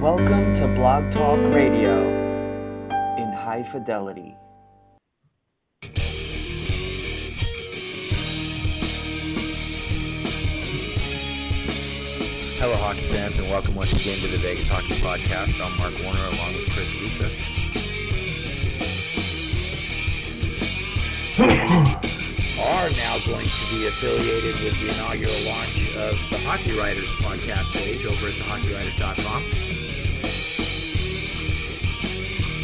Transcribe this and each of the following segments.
Welcome to Blog Talk Radio in high fidelity. Hello, hockey fans, and welcome once again to the Vegas Hockey Podcast. I'm Mark Warner along with Chris Lisa. are now going to be affiliated with the inaugural launch of the Hockey Writers podcast page over at thehockeywriters.com.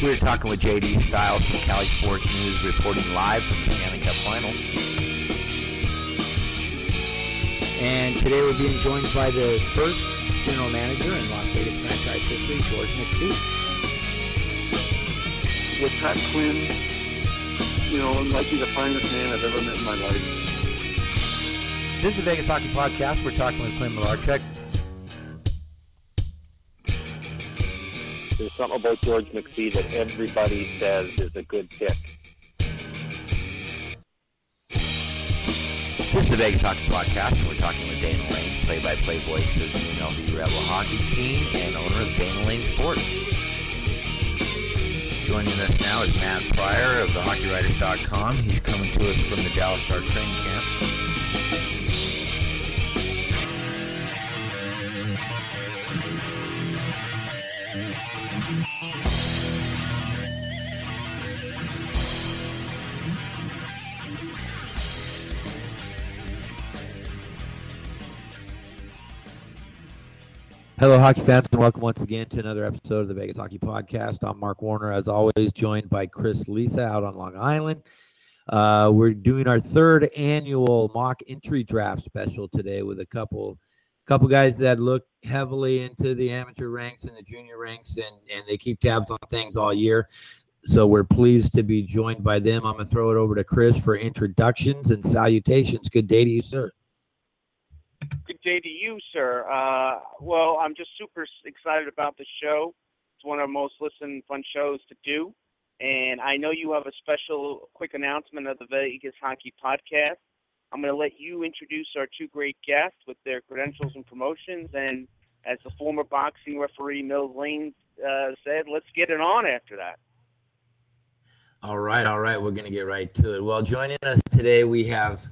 We were talking with JD Styles from Cali Sports News, reporting live from the Stanley Cup Finals. And today we're being joined by the first general manager in Las Vegas franchise history, George McPhee. With Pat Quinn, you know, be the finest man I've ever met in my life. This is the Vegas Hockey Podcast. We're talking with Clint Malarchuk. There's something about George McPhee that everybody says is a good pick. This is the Vegas Hockey Podcast, we're talking with Dana Lane, play-by-play voice of the MLB Rebel hockey team and owner of Dana Lane Sports. Joining us now is Matt Pryor of thehockeywriters.com. He's coming to us from the Dallas Stars training camp. Hello, hockey fans, and welcome once again to another episode of the Vegas Hockey Podcast. I'm Mark Warner, as always, joined by Chris Lisa out on Long Island. Uh, we're doing our third annual mock entry draft special today with a couple couple guys that look heavily into the amateur ranks and the junior ranks, and, and they keep tabs on things all year. So we're pleased to be joined by them. I'm going to throw it over to Chris for introductions and salutations. Good day to you, sir. Good day to you, sir. Uh, well, I'm just super excited about the show. It's one of our most listened fun shows to do. And I know you have a special quick announcement of the Vegas Hockey Podcast. I'm going to let you introduce our two great guests with their credentials and promotions. And as the former boxing referee Mills Lane uh, said, let's get it on after that. All right, all right. We're going to get right to it. Well, joining us today, we have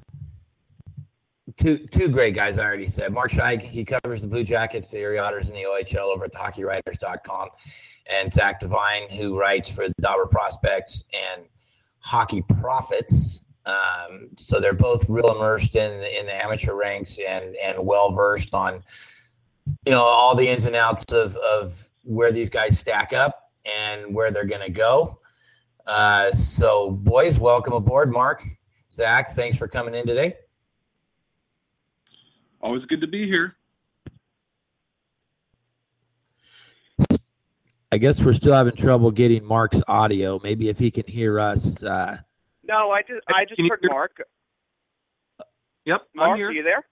two two great guys. I already said Mark Scheig. He covers the Blue Jackets, the Erie Otters, and the OHL over at HockeyWriters.com, and Zach Devine, who writes for the Dobber Prospects and Hockey Prophets. Um, so they're both real immersed in the, in the amateur ranks and and well versed on you know all the ins and outs of of where these guys stack up and where they're going to go. Uh, so, boys, welcome aboard. Mark, Zach, thanks for coming in today. Always good to be here. I guess we're still having trouble getting Mark's audio. Maybe if he can hear us. Uh, No, I just I just Can heard hear- Mark. Yep, Mark, I'm here. are you there?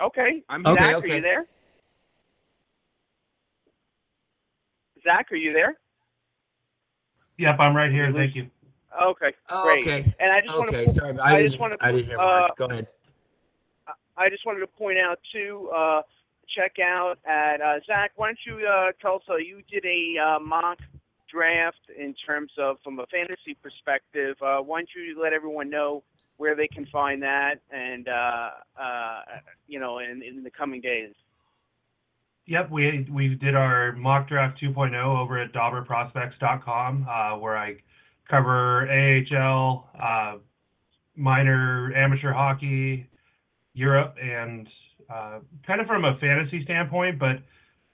Okay. I'm Okay, Zach, okay. are you there? Zach, are you there? Yep, I'm right here. Thank you. Okay, oh, great. okay. And I just want Okay, to sorry. but I I, just didn't, wanna I didn't hear Mark. uh, Go ahead. I just wanted to point out too. Uh, check out at uh, Zach. Why don't you uh, tell us? Uh, you did a uh, mock draft in terms of from a fantasy perspective. Uh, why don't you let everyone know where they can find that and uh, you know in, in the coming days. Yep, we we did our mock draft 2.0 over at DobberProspects.com, where I cover AHL, minor amateur hockey, Europe, and uh, kind of from a fantasy standpoint. But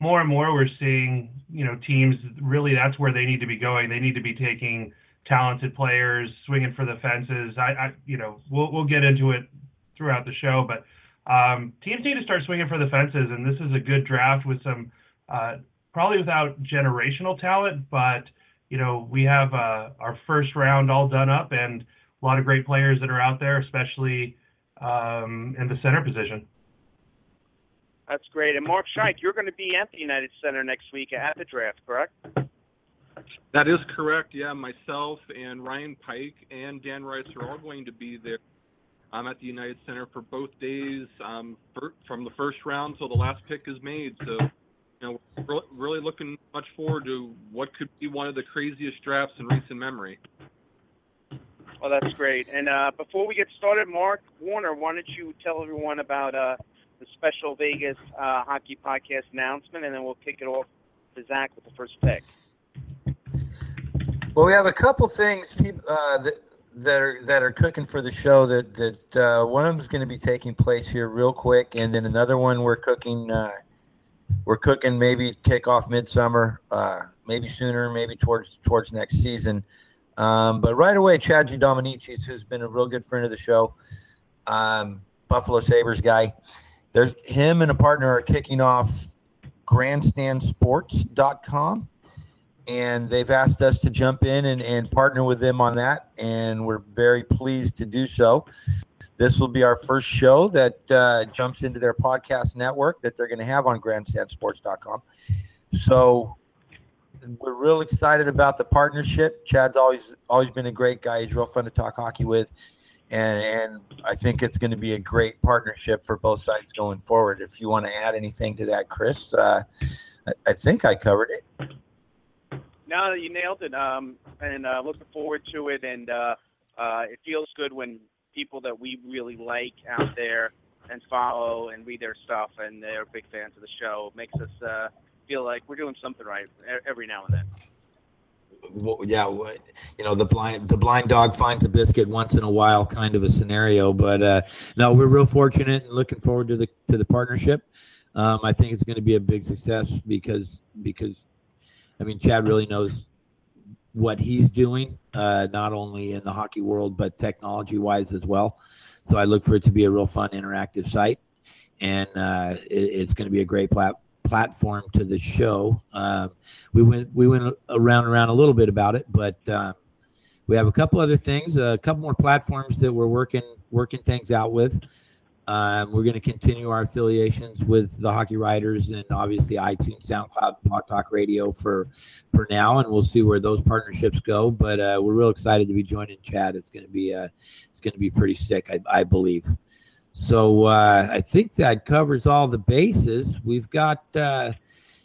more and more, we're seeing you know teams really that's where they need to be going. They need to be taking talented players, swinging for the fences. I, I you know we'll we'll get into it throughout the show, but um, teams need to start swinging for the fences, and this is a good draft with some uh, probably without generational talent, but you know we have uh, our first round all done up and a lot of great players that are out there, especially um, in the center position. That's great. And Mark Scheig, you're going to be at the United Center next week at the draft, correct? That is correct. Yeah, myself and Ryan Pike and Dan Rice are all going to be there. I'm at the United Center for both days, um, for, from the first round till the last pick is made. So, you know, really looking much forward to what could be one of the craziest drafts in recent memory. Well, that's great. And uh, before we get started, Mark Warner, why don't you tell everyone about uh, the special Vegas uh, hockey podcast announcement, and then we'll kick it off to Zach with the first pick. Well, we have a couple things uh, that that are that are cooking for the show. That that uh, one of them is going to be taking place here real quick, and then another one we're cooking. Uh, we're cooking maybe kick off midsummer, maybe sooner, maybe towards towards next season. Um, but right away, Chad. Dominici, who's been a real good friend of the show, um, Buffalo Sabres guy. There's him and a partner are kicking off grandstandsports.com and they've asked us to jump in and, and partner with them on that and we're very pleased to do so this will be our first show that uh, jumps into their podcast network that they're going to have on grandstandsports.com so we're real excited about the partnership chad's always always been a great guy he's real fun to talk hockey with and and i think it's going to be a great partnership for both sides going forward if you want to add anything to that chris uh, I, I think i covered it No, you nailed it. Um, and uh, looking forward to it. And uh, uh, it feels good when people that we really like out there and follow and read their stuff, and they're big fans of the show. It makes us uh, feel like we're doing something right every now and then. Well, yeah, you know, the blind the blind dog finds a biscuit once in a while, kind of a scenario. But uh, no, we're real fortunate and looking forward to the to the partnership. Um, I think it's going to be a big success because because I mean, Chad really knows what he's doing, uh, not only in the hockey world but technology wise as well. So I look for it to be a real fun, interactive site, and uh, it, it's going to be a great plat- platform to the show. Um, we went we went around around a little bit about it, but um, we have a couple other things, a couple more platforms that we're working working things out with. Um, we're going to continue our affiliations with the Hockey Writers and obviously iTunes, SoundCloud, Blog Talk Radio for for now, and we'll see where those partnerships go. But uh, we're real excited to be joining Chad. It's going to be uh, it's going to be pretty sick, I, I believe. So uh, I think that covers all the bases. We've got, uh,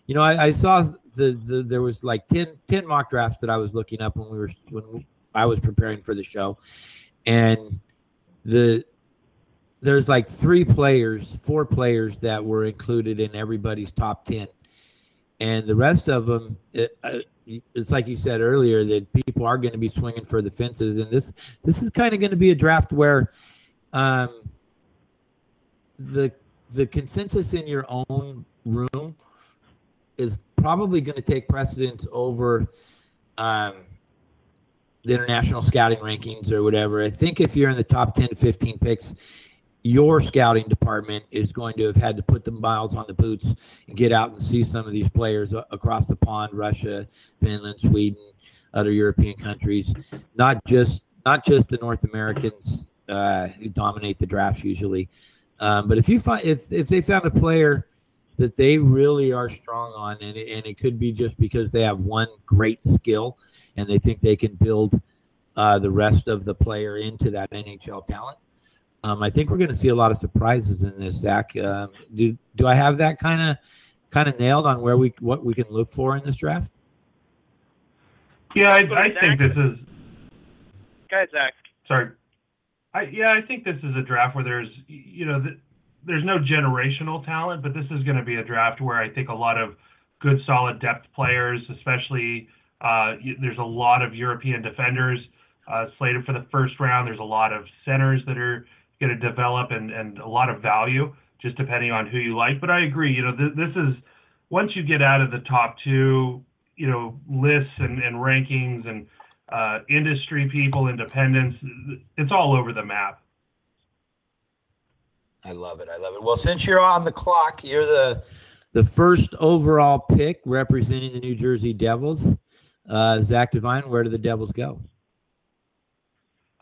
you know, I, I saw the, the there was like 10, 10 mock drafts that I was looking up when we were when I was preparing for the show, and the there's like three players, four players that were included in everybody's top ten, and the rest of them, it, uh, it's like you said earlier that people are going to be swinging for the fences, and this this is kind of going to be a draft where. Um, the the consensus in your own room is probably going to take precedence over um, the international scouting rankings or whatever. I think if you're in the top 10 to 15 picks, your scouting department is going to have had to put the miles on the boots and get out and see some of these players across the pond Russia, Finland, Sweden, other European countries, not just not just the North Americans uh, who dominate the drafts usually. Um, but if you find if if they found a player that they really are strong on, and it, and it could be just because they have one great skill, and they think they can build uh, the rest of the player into that NHL talent. Um, I think we're going to see a lot of surprises in this, Zach. Um, do do I have that kind of kind of nailed on where we what we can look for in this draft? Yeah, I, I think this is Go ahead, Zach. sorry. I yeah, I think this is a draft where there's you know th- there's no generational talent, but this is going to be a draft where I think a lot of good, solid depth players, especially uh, there's a lot of European defenders uh, slated for the first round. There's a lot of centers that are going to develop and and a lot of value, just depending on who you like. But I agree, you know, th- this is once you get out of the top two, you know, lists and, and rankings and uh, industry people, independents. It's all over the map. I love it. I love it. Well, since you're on the clock, you're the the first overall pick representing the New Jersey Devils. Uh, Zach Devine, where do the Devils go?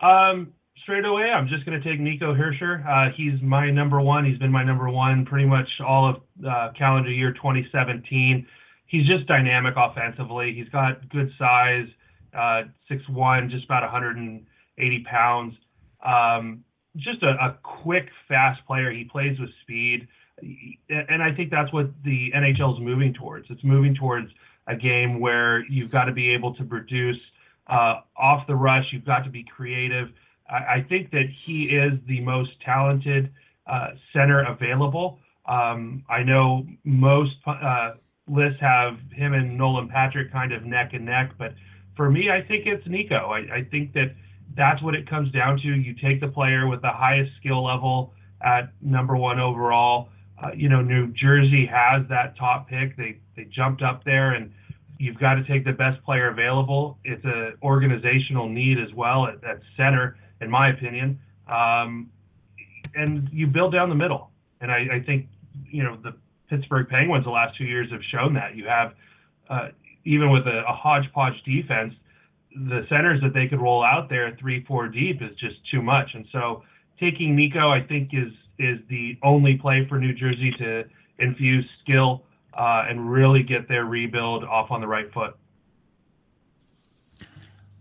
Um, straight away, I'm just going to take Nico Hischier. Uh, he's my number one. He's been my number one pretty much all of uh, calendar year 2017. He's just dynamic offensively. He's got good size, uh, 6'1", just about 180 pounds. Um, just a, a quick, fast player. He plays with speed. And I think that's what the NHL is moving towards. It's moving towards a game where you've got to be able to produce uh, off the rush. You've got to be creative. I, I think that he is the most talented uh, center available. Um, I know most uh, lists have him and Nolan Patrick kind of neck and neck, but for me, I think it's Nico. I, I think that that's what it comes down to. You take the player with the highest skill level at number one overall. Uh, you know, New Jersey has that top pick. They they jumped up there, and you've got to take the best player available. It's an organizational need as well at, at center, in my opinion. Um, and you build down the middle. And I, I, think, you know, the Pittsburgh Penguins the last two years have shown that. You have, uh, even with a, a, hodgepodge defense, the centers that they could roll out there three, four deep is just too much. And so taking Nico, I think, is is the only play for New Jersey to infuse skill uh, and really get their rebuild off on the right foot.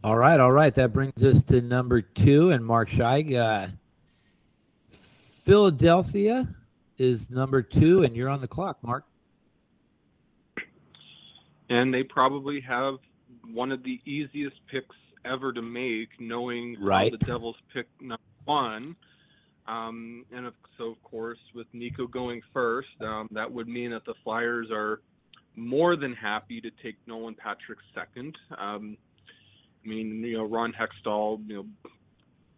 All right, all right. That brings us to number two, and Mark Scheig. Uh, Philadelphia is number two, and you're on the clock, Mark. And they probably have one of the easiest picks ever to make, knowing right. the Devils pick number one. Um, and of, so, of course, with Nico going first, um, that would mean that the Flyers are more than happy to take Nolan Patrick second. Um, I mean, you know, Ron Hextall, you know,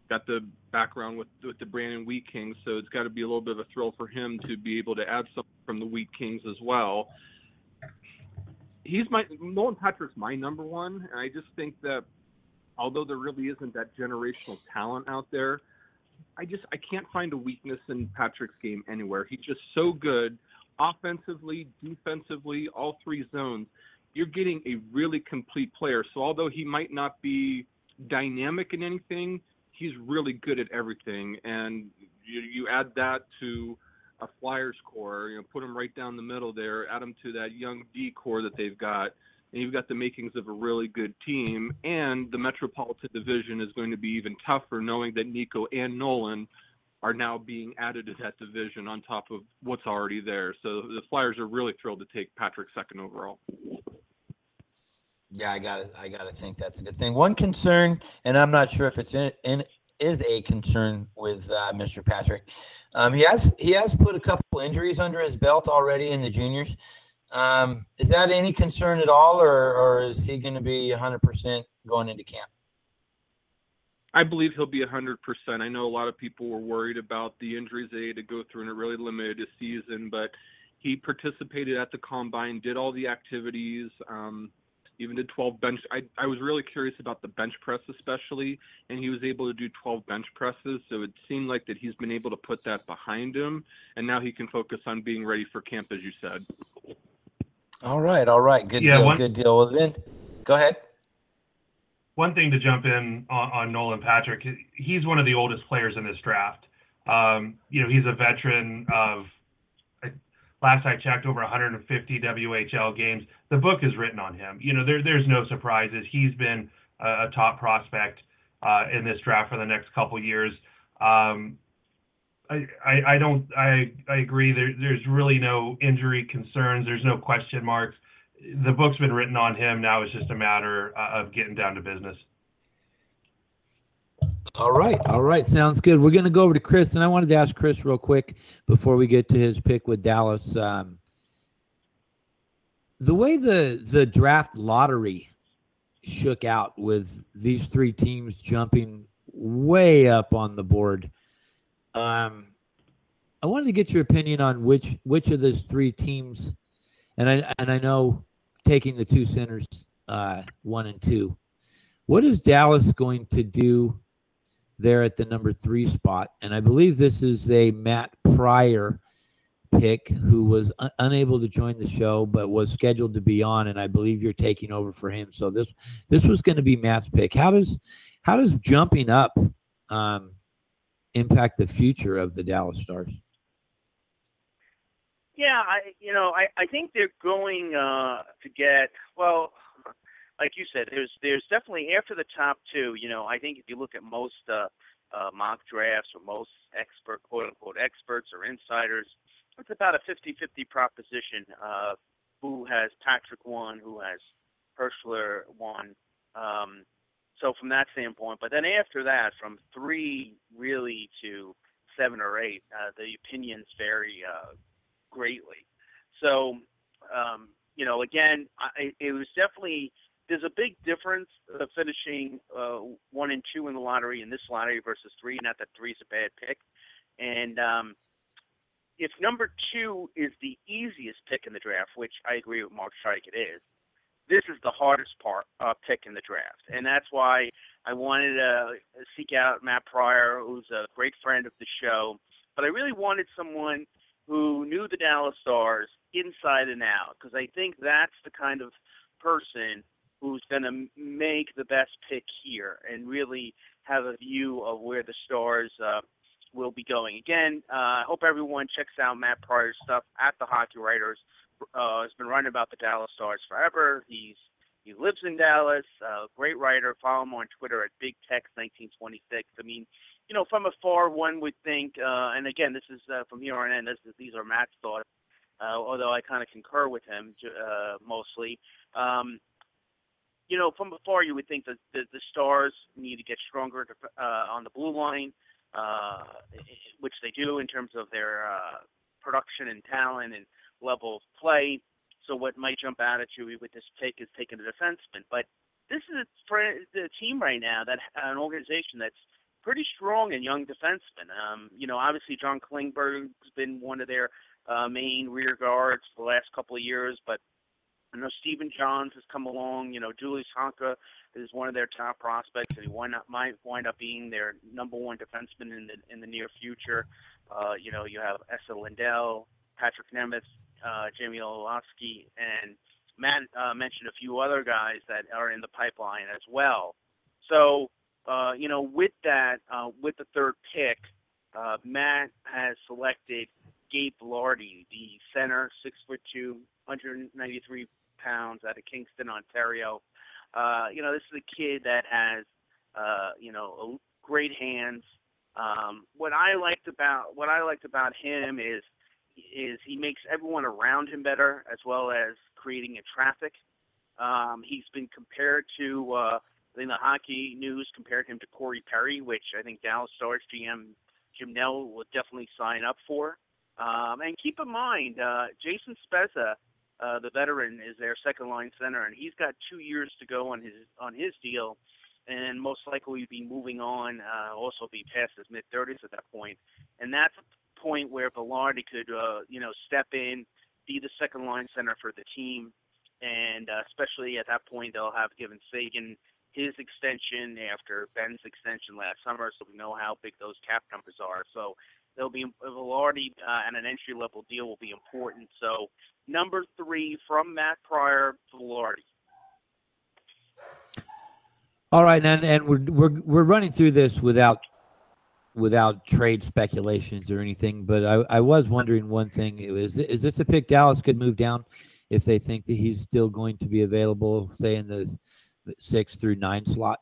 got the background with with the Brandon Wheat Kings, so it's got to be a little bit of a thrill for him to be able to add something from the Wheat Kings as well. He's my Nolan Patrick's my number one, and I just think that although there really isn't that generational talent out there, I just I can't find a weakness in Patrick's game anywhere. He's just so good offensively, defensively, all three zones. You're getting a really complete player. So although he might not be dynamic in anything, he's really good at everything. And you, you add that to a Flyers core, you know, put him right down the middle there, add him to that young D core that they've got, and you've got the makings of a really good team. And the Metropolitan Division is going to be even tougher, knowing that Nico and Nolan are now being added to that division on top of what's already there. So the Flyers are really thrilled to take Patrick second overall. Yeah, I got I got to think that's a good thing. One concern, and I'm not sure if it's in, in is a concern with uh, Mr. Patrick. Um, he has he has put a couple injuries under his belt already in the juniors. Um, is that any concern at all, or, or is he going to be 100% going into camp? I believe he'll be 100%. I know a lot of people were worried about the injuries they had to go through, and it really limited his season. But he participated at the combine, did all the activities. Um, even did 12 bench. I, I was really curious about the bench press, especially, and he was able to do 12 bench presses. So it seemed like that he's been able to put that behind him, and now he can focus on being ready for camp, as you said. All right, all right, good yeah, deal, one, good deal. Well, then, go ahead. One thing to jump in on, on Nolan Patrick, he's one of the oldest players in this draft. Um, you know, he's a veteran of last I checked, over 150 WHL games. The book is written on him. You know, there, there's no surprises. He's been a, a top prospect uh, in this draft for the next couple years. Um, I, I, I, don't. I, I agree. There, there's really no injury concerns. There's no question marks. The book's been written on him. Now it's just a matter uh, of getting down to business. All right, all right, sounds good. We're going to go over to Chris, and I wanted to ask Chris real quick before we get to his pick with Dallas. Um, the way the the draft lottery shook out with these three teams jumping way up on the board, um, I wanted to get your opinion on which which of those three teams, and I and I know taking the two centers, uh, one and two. What is Dallas going to do there at the number three spot. And I believe this is a Matt Pryor pick who was un- unable to join the show but was scheduled to be on and I believe you're taking over for him. So this this was going to be Matt's pick. How does how does jumping up um, impact the future of the Dallas Stars? Yeah, I you know I I think they're going uh, to get well like you said, there's there's definitely after the top two. You know, I think if you look at most uh, uh, mock drafts or most expert quote unquote experts or insiders, it's about a 50-50 proposition. Uh, who has Patrick one, who has Hischier one. Um, so from that standpoint, but then after that, from three really to seven or eight, uh, the opinions vary uh, greatly. So, um, you know, again, I, it was definitely there's a big difference of finishing uh, one and two in the lottery in this lottery versus three. Not that three is a bad pick, and um, if number two is the easiest pick in the draft, which I agree with Mark Strike it is, this is the hardest part uh, pick in the draft, and that's why I wanted to seek out Matt Pryor, who's a great friend of the show. But I really wanted someone who knew the Dallas Stars inside and out, because I think that's the kind of person who's going to make the best pick here and really have a view of where the Stars uh, will be going. Again, uh, I hope everyone checks out Matt Pryor's stuff at the Hockey Writers. Uh, has been writing about the Dallas Stars forever. He's he lives in Dallas. Uh, great writer. Follow him on Twitter at Big Tex 1926. I mean, you know, from afar, one would think, uh, and again, this is uh, from here on in. This is, these are Matt's thoughts, uh, although I kind of concur with him uh, mostly. Um, you know, from afar, you would think that the, the Stars need to get stronger to, uh, on the blue line, uh, which they do in terms of their uh, production and talent and level of play. So what might jump out at you with this pick is taking a defenseman. But this is for the team right now that an organization that's pretty strong in young defensemen. Um, you know, obviously John Klingberg's been one of their uh, main rear guards for the last couple of years, but I know Stephen Johns has come along. You know, Julius Honka is one of their top prospects, and he wind up, might wind up being their number one defenseman in the in the near future. Uh, you know, you have Esa Lindell, Patrick Nemeth, uh, Jamie Oleksiak, and Matt uh, mentioned a few other guys that are in the pipeline as well. So, uh, you know, with that, uh, with the third pick, uh, Matt has selected Gabe Vilardi, the center, six foot two, 193 pounds, out of Kingston, Ontario. Uh, you know, this is a kid that has, uh, you know, great hands. Um, what I liked about what I liked about him is is he makes everyone around him better as well as creating a traffic. Um, he's been compared to, uh, I think the hockey news compared him to Corey Perry, which I think Dallas Stars GM Jim Nill will definitely sign up for. Um, and keep in mind, uh, Jason Spezza, uh, the veteran, is their second line center, and he's got two years to go on his on his deal, and most likely be moving on, uh, also be past his mid 30s at that. And that's a point where Vilardi could, uh, you know, step in, be the second line center for the team, and uh, especially at that point they'll have given Seguin his extension after Benn's extension last summer, so we know how big those cap numbers are. So there'll be Vilardi uh, and an entry level deal will be important. So number three from Matt Pryor, Vilardi. All right, and and we're we're we're running through this without without trade speculations or anything, but I, I was wondering one thing: is is this a pick Dallas could move down if they think that he's still going to be available, say in the six through nine slot?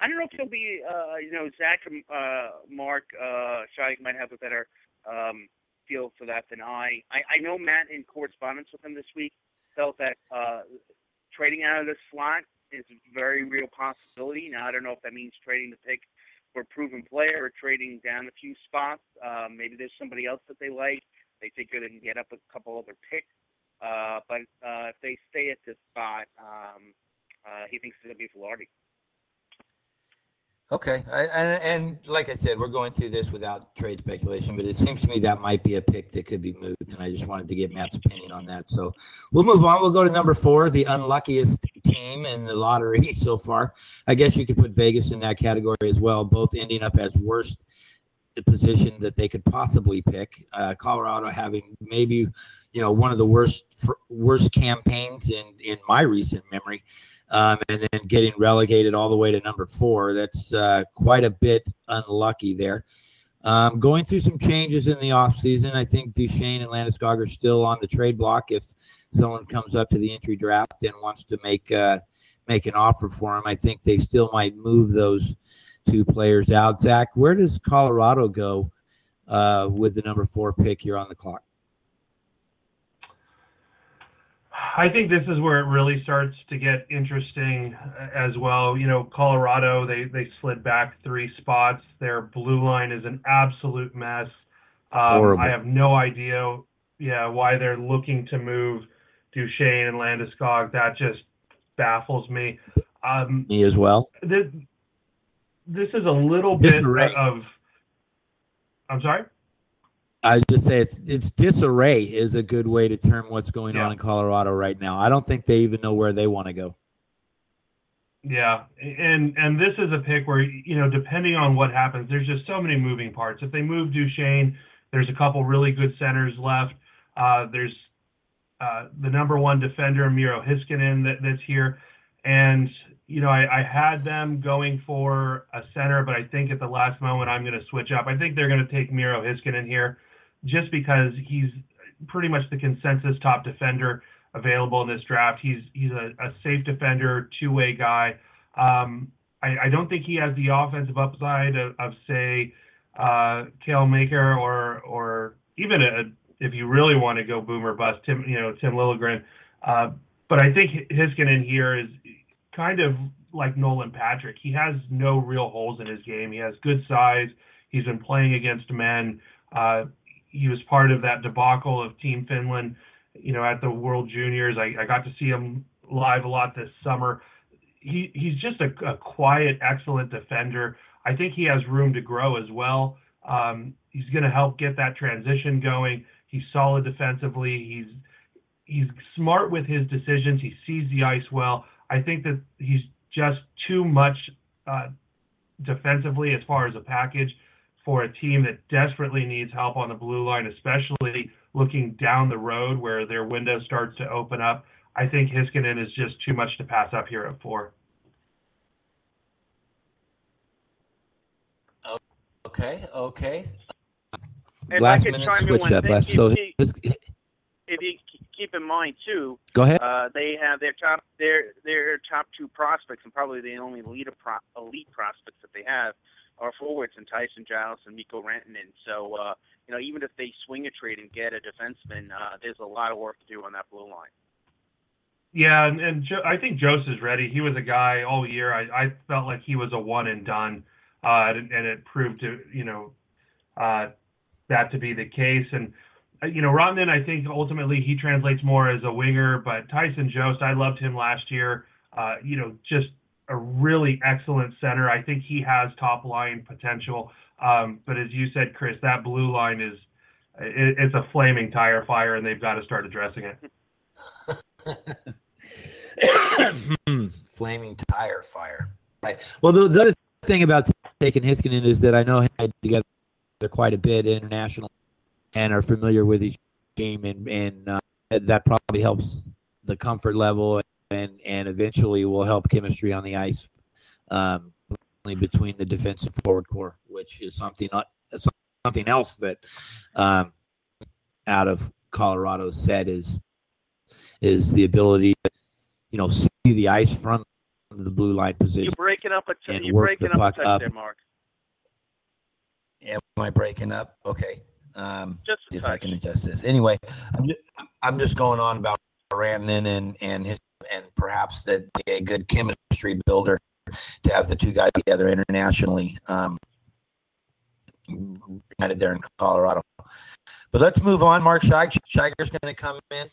I don't know if he'll be. Uh, you know, Zach, uh, Mark, uh, Shai might have a better um, feel for that than I. I. I know Matt in correspondence with him this week felt that uh, trading out of the slot is a very real possibility. Now I don't know if that means trading the pick for a proven player or trading down a few spots. Um, maybe there's somebody else that they like. They think they can get up a couple other picks. Uh, but uh, if they stay at this spot, um, uh, he thinks it'll be Vilardi. Okay, I, and, and like I said, we're going through this without trade speculation, but it seems to me that might be a pick that could be moved, and I just wanted to get Matt's opinion on that. So we'll move on. We'll go to number four, the unluckiest team in the lottery so far. I guess you could put Vegas in that category as well, both ending up as worst the position that they could possibly pick. Uh, Colorado having maybe you know one of the worst worst campaigns in in my recent memory um, and then getting relegated all the way to number four. That's uh, quite a bit unlucky there. Um, going through some changes in the offseason. I think Duchene and Landeskog are still on the trade block. If someone comes up to the entry draft and wants to make uh, make an offer for him, I think they still might move those two players out. Zach, where does Colorado go uh, with the number four pick here on the clock? I think this is where it really starts to get interesting uh, as well. You know, Colorado, they, they slid back three spots. Their blue line is an absolute mess. Um. I have no idea, yeah, why they're looking to move Duchene and Landeskog. That just baffles me. Um, Me as well. this, this is a little bit Disarray. of. I'm sorry. I just say it's it's disarray is a good way to term what's going on in Colorado right now. I don't think they even know where they want to go. Yeah, and and this is a pick where you know depending on what happens, there's just so many moving parts. If they move Duchene, there's a couple really good centers left. Uh, there's uh, the number one defender Miro Heiskanen that, that's here, and you know I, I had them going for a center, but I think at the last moment I'm going to switch up. I think they're going to take Miro Heiskanen here, just because he's pretty much the consensus top defender available in this draft. He's he's a, a safe defender, two way guy. Um, I, I don't think he has the offensive upside of, of say uh, Cale Makar or or even a, if you really want to go boomer bust, Tim you know Tim Liljegren. Uh, but I think Heiskanen here is kind of like Nolan Patrick. He has no real holes in his game. He has good size. He's been playing against men. Uh, he was part of that debacle of Team Finland you know, at the World Juniors. I, I got to see him live a lot this summer. He he's just a, a quiet, excellent defender. I think he has room to grow as well. Um, he's going to help get that transition going. He's solid defensively. He's he's smart with his decisions. He sees the ice well. I think that he's just too much uh, defensively as far as a package for a team that desperately needs help on the blue line, especially looking down the road where their window starts to open up. I think Heiskanen is just too much to pass up here at four. Okay, okay. If last I could minute chime in switch one up. thing, Last, if, so you- if you keep in mind too, go ahead. uh, they have their top their their top two prospects and probably the only elite pro, elite prospects that they have are forwards and Tyson Jost and Mikko Rantanen. So uh, you know even if they swing a trade and get a defenseman, uh, there's a lot of work to do on that blue line. Yeah, and, and jo- I think Jost is ready. He was a guy all year. I, I felt like he was a one and done, uh, and, and it proved to you know uh, that to be the case. And uh, you know, Rodman, I think ultimately he translates more as a winger. But Tyson Jost, I loved him last year. Uh, you know, just a really excellent center. I think he has top line potential. Um, but as you said, Chris, that blue line is it, it's a flaming tire fire, and they've got to start addressing it. Flaming tire fire. Right. Well, the, the other thing about taking Heiskanen is that I know him together quite a bit international and are familiar with each game, and and uh, that probably helps the comfort level and and eventually will help chemistry on the ice um, between the defensive forward core, which is something not something else that um, out of Colorado said is is the ability to you know see the ice from the blue line position. You're breaking up a t- and you work breaking the up a puck touch up. there, Mark. Am I breaking up? Okay. Um, Just a if I can adjust this. Anyway, I'm just, I'm just going on about Rantanen and and his and perhaps that a good chemistry builder to have the two guys together internationally. Um, united there in Colorado. But let's move on. Mark Scheig, Scheiger's going to come in.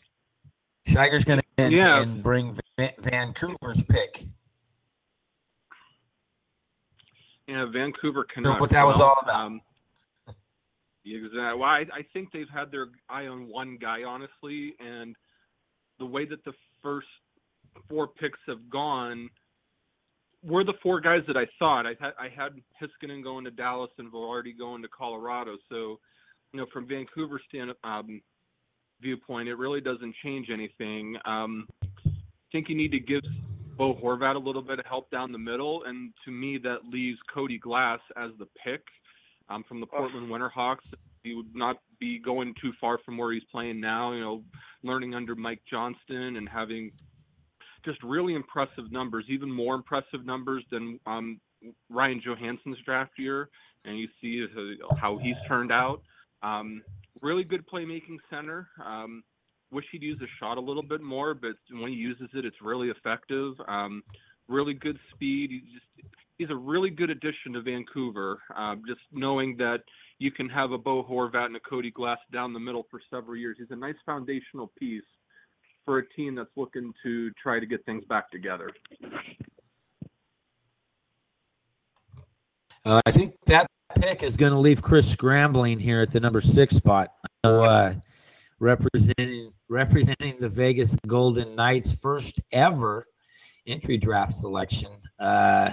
Scheiger's going to in Yeah. and bring Va- Vancouver's pick. Yeah, Vancouver cannot. what that was all about. Um, exactly. Well, I, I think they've had their eye on one guy, honestly, and the way that the first four picks have gone were the four guys that I thought. I had I had Heiskanen going to Dallas and Vilardi going to Colorado. So, you know, from Vancouver stand um, viewpoint, it really doesn't change anything. Um, I think you need to give Bo Horvat a little bit of help down the middle, and to me, that leaves Cody Glass as the pick um, from the Portland Winterhawks. He would not be going too far from where he's playing now. You know, learning under Mike Johnston and having just really impressive numbers, even more impressive numbers than um, Ryan Johansen's draft year, and you see how he's turned out. Um, really good playmaking center. Um, wish he'd use the shot a little bit more, but when he uses it, it's really effective. Um, really good speed. He's just he's a really good addition to Vancouver. Uh, just knowing that you can have a Bo Horvat and a Cody Glass down the middle for several years. He's a nice foundational piece for a team that's looking to try to get things back together. Uh, I think that pick is going to leave Chris scrambling here at the number six spot. Uh, representing representing the Vegas Golden Knights' first ever entry draft selection. Uh,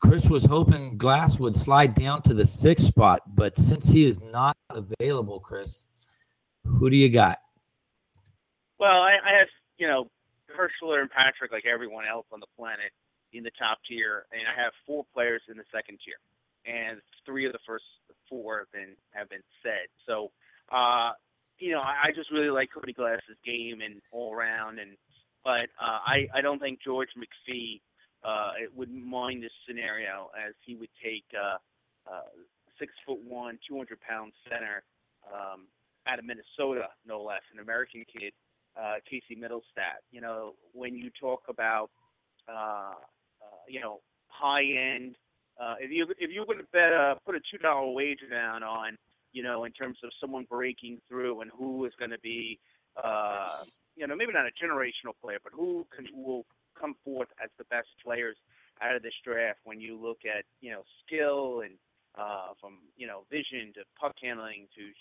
Chris was hoping Glass would slide down to the sixth spot, but since he is not available, Chris, who do you got? Well, I, I have you know Hischier and Patrick, like everyone else on the planet, in the top tier, and I have four players in the second tier, and three of the first four have been have been said. So, uh, you know, I, I just really like Cody Glass's game and all around, and but uh, I I don't think George McPhee uh, it wouldn't mind this scenario as he would take uh, uh, six foot one, 200 pound center um, out of Minnesota, no less, an American kid, uh, Casey Mittelstadt. You know, when you talk about uh, uh, you know high end, uh, if you if you would bet uh, put a two dollar wager down on you know in terms of someone breaking through and who is going to be uh, you know maybe not a generational player, but who can who will come forth as the best players out of this draft when you look at you know skill and uh, from you know vision to puck handling to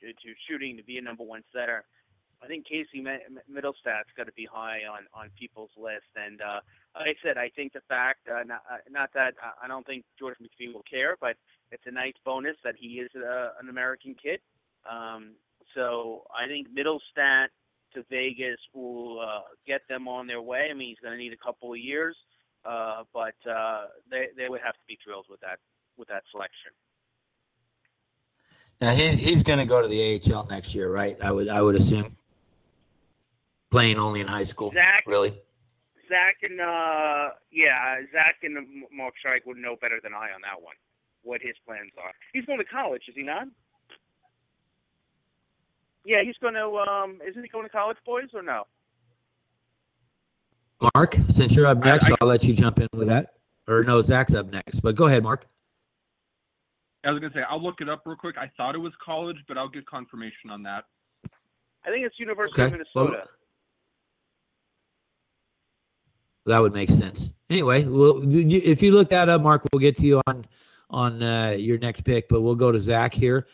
to, to shooting to be a number one setter. I think Casey Mittelstadt's got to be high on on people's list. And uh, like I said, I think the fact, uh, not, uh, not that uh, I don't think George McPhee will care, but it's a nice bonus that he is uh, an American kid. Um, so I think Mittelstadt to Vegas will uh, get them on their way. I mean, he's going to need a couple of years, uh, but uh, they they would have to be thrilled with that with that selection. Now he, he's going to go to the AHL next year, right? I would I would assume. Playing only in high school, Zach, really. Zach and uh, yeah, Zach and Mark Strike would know better than I on that one. What his plans are. He's going to college, is he not? Yeah, he's going to. Um, isn't he going to college, boys, or no? Mark, since you're up next, I, I, will let you jump in with that. Or no, Zach's up next. But go ahead, Mark. I was gonna say I'll look it up real quick. I thought it was college, but I'll get confirmation on that. I think it's University Okay. of Minnesota. Well- That would make sense. Anyway, well, if you look that up, Mark, we'll get to you on on uh, your next pick. But we'll go to Zach here.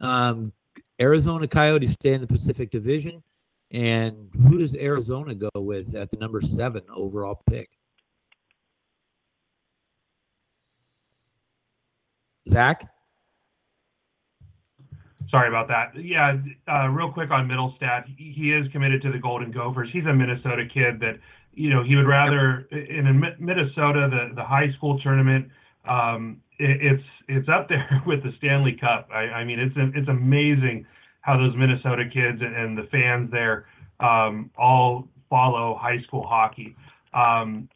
Um, Arizona Coyotes stay in the Pacific Division, and who does Arizona go with at the number seven overall pick? Zach. Sorry about that. Yeah, uh, real quick on Mittelstadt, he is committed to the Golden Gophers. He's a Minnesota kid that, you know, he would rather in Minnesota the the high school tournament. Um, it's it's up there with the Stanley Cup. I, I mean, it's it's amazing how those Minnesota kids and, the fans there um, all follow high school hockey. Um,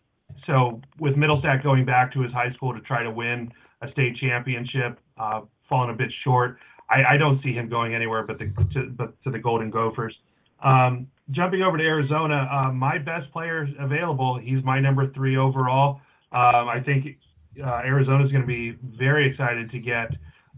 so with Mittelstadt going back to his high school to try to win a state championship, uh, falling a bit short. I, I don't see him going anywhere but the to, but to the Golden Gophers. Um, jumping over to Arizona, uh, my best player available. He's my number three overall. Um, I think uh, Arizona is going to be very excited to get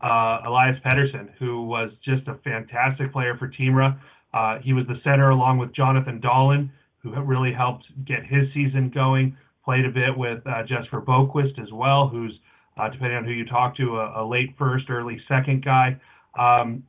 uh, Elias Pettersson, who was just a fantastic player for Timrå. Uh, he was the center along with Jonathan Dahlén, who really helped get his season going. Played a bit with uh, Jesper Boqvist as well, who's uh, depending on who you talk to, a, a late first, early second guy. Um,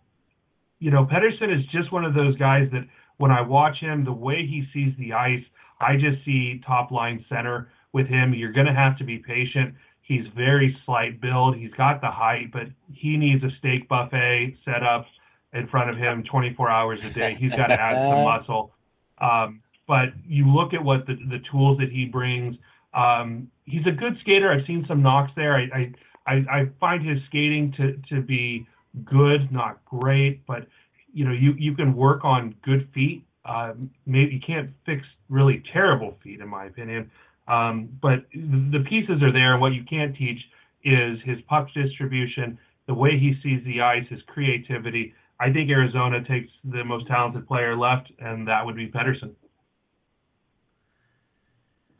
you know, Pettersson is just one of those guys that when I watch him, the way he sees the ice, I just see top line center with him. You're going to have to be patient. He's very slight build. He's got the height, but he needs a steak buffet set up in front of him 24 hours a day. He's got to add some muscle. Um, but you look at what the, the tools that he brings. Um, he's a good skater. I've seen some knocks there. I, I, I, I find his skating to, to be good, not great, but you know, you, you can work on good feet. Uh, maybe you can't fix really terrible feet, in my opinion. Um, but the pieces are there. What you can't teach is his puck distribution, the way he sees the ice, his creativity. I think Arizona takes the most talented player left, and that would be Pettersson.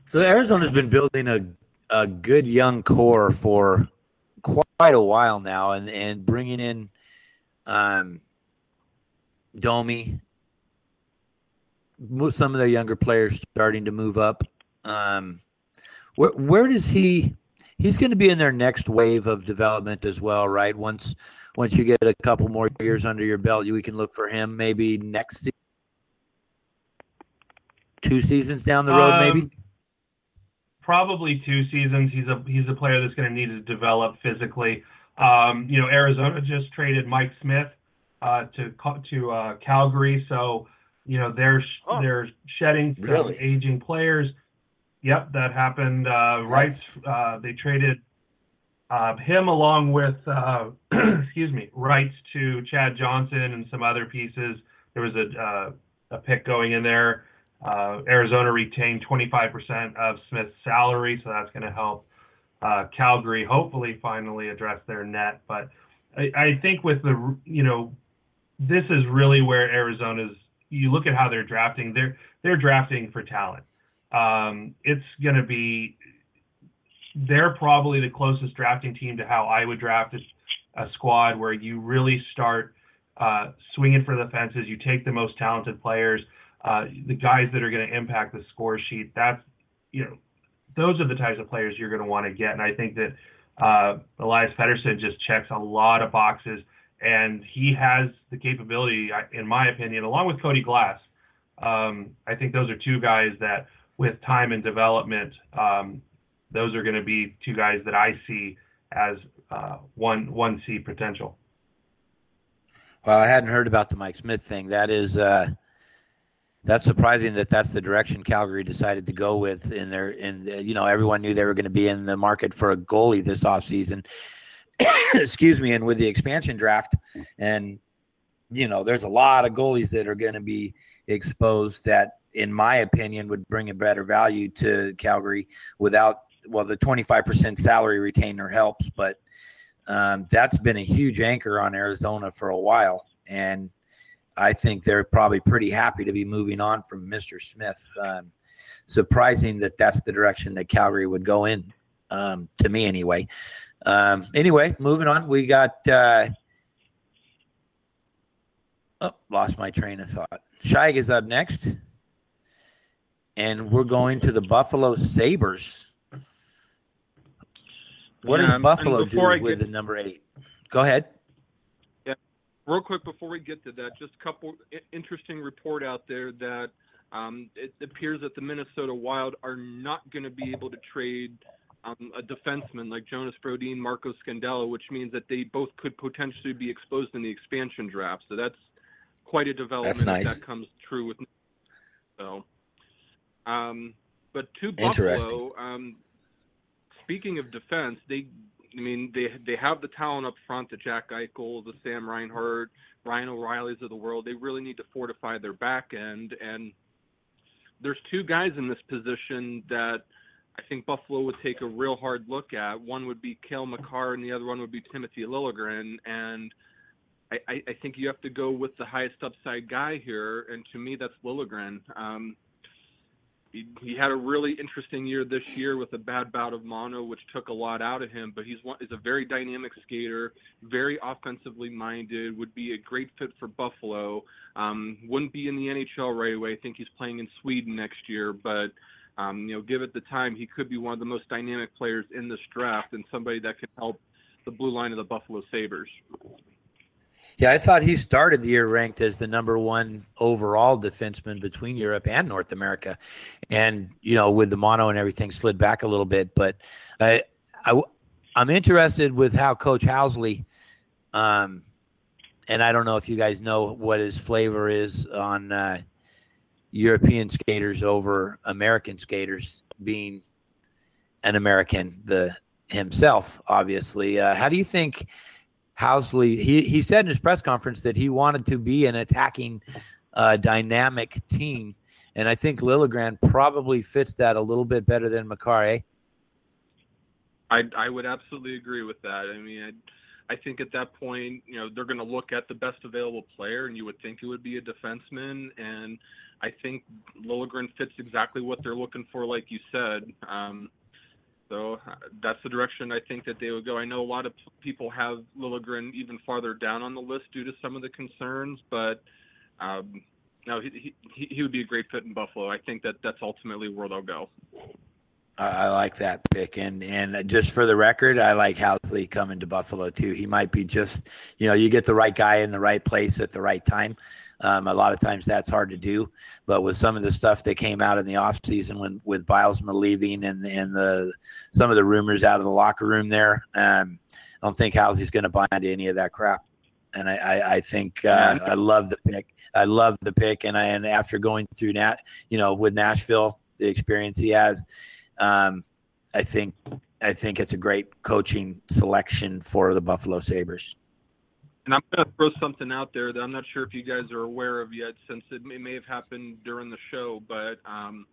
So Arizona's been building a a good young core for quite a while now, and and bringing in um, Domi, some of their younger players starting to move up. Um, where where does he? He's going to be in their next wave of development as well, right? Once once you get a couple more years under your belt, you we can look for him maybe next season, two seasons down the road, um, maybe. Probably two seasons. He's a he's a player that's going to need to develop physically. Um, you know, Arizona just traded Mike Smith uh, to to uh, Calgary, so you know they're oh, they're shedding really? aging players. Yep, that happened. Uh, right, uh, they traded uh, him along with uh, excuse me rights to Chad Johnson and some other pieces. There was a uh, a pick going in there. Uh, Arizona retained 25% of Smith's salary, so that's going to help uh, Calgary hopefully finally address their net. But I, I think with the you know this is really where Arizona's. You look at how they're drafting. They're they're drafting for talent. Um, it's going to be. They're probably the closest drafting team to how I would draft a, a squad, where you really start uh, swinging for the fences. You take the most talented players, uh, the guys that are going to impact the score sheet. That's you know, those are the types of players you're going to want to get. And I think that uh, Elias Pettersson just checks a lot of boxes and he has the capability, in my opinion, along with Cody Glass. Um, I think those are two guys that, with time and development, um, those are going to be two guys that I see as uh, one one C potential. Well, I hadn't heard about the Mike Smith thing. That is uh, that's surprising that that's the direction Calgary decided to go with in their in you know everyone knew they were going to be in the market for a goalie this offseason excuse me, and with the expansion draft, and you know, there's a lot of goalies that are going to be exposed that, in my opinion, would bring a better value to Calgary without, well, the 25% salary retainer helps, but um, that's been a huge anchor on Arizona for a while. And I think they're probably pretty happy to be moving on from Mr. Smith. Um, surprising that that's the direction that Calgary would go in, um, to me anyway. Um, anyway, moving on. We got. Uh, oh, lost my train of thought. Scheig is up next, and we're going to the Buffalo Sabres. What yeah, does Buffalo do with get, the number eight? Go ahead. Yeah, real quick before we get to that, just a couple interesting report out there that um, it appears that the Minnesota Wild are not going to be able to trade um, a defenseman like Jonas Brodin, Marco Scandella, which means that they both could potentially be exposed in the expansion draft. So that's quite a development nice. that comes true with. So, um, but to Buffalo, um, speaking of defense, they, I mean, they they have the talent up front, the Jack Eichel, the Sam Reinhart, Ryan O'Reilly's of the world. They really need to fortify their back end, and there's two guys in this position that I think Buffalo would take a real hard look at. One would be Cale Makar, and the other one would be Timothy Liljegren. And I, I, think you have to go with the highest upside guy here, and to me, that's Liljegren. Um, he, had a really interesting year this year with a bad bout of mono, which took a lot out of him. But he's one is a very dynamic skater, very offensively minded. Would be a great fit for Buffalo. Um, wouldn't be in the NHL right away. I think he's playing in Sweden next year, but um, you know, give it the time, he could be one of the most dynamic players in this draft and somebody that can help the blue line of the Buffalo Sabres. Yeah, I thought he started the year ranked as the number one overall defenseman between Europe and North America, and you know, with the mono and everything, slid back a little bit. But I, I I'm interested with how Coach Housley, um, and I don't know if you guys know what his flavor is on uh, European skaters over American skaters, being an American the himself, obviously. Uh, how do you think Housley? He he said in his press conference that he wanted to be an attacking, uh, dynamic team, and I think Liljegren probably fits that a little bit better than Makar. Eh? I I would absolutely agree with that. I mean, I, I think at that point, you know, they're going to look at the best available player, and you would think it would be a defenseman. And I think Liljegren fits exactly what they're looking for, like you said. Um, so uh, that's the direction I think that they would go. I know a lot of people have Liljegren even farther down on the list due to some of the concerns, but um, no, he, he he would be a great fit in Buffalo. I think that that's ultimately where they'll go. I like that pick, and and just for the record, I like Housley coming to Buffalo too. He might be just, you know, you get the right guy in the right place at the right time. Um, a lot of times that's hard to do, but with some of the stuff that came out in the offseason when with Bylsma leaving and and the some of the rumors out of the locker room there, um, I don't think Housley's going to buy into any of that crap. And I I, I think uh, I love the pick. I love the pick, and I and after going through Nat, you know, with Nashville, the experience he has um, I think I think it's a great coaching selection for the Buffalo Sabres. And I'm going to throw something out there that I'm not sure if you guys are aware of yet, since it may, may have happened during the show. But um,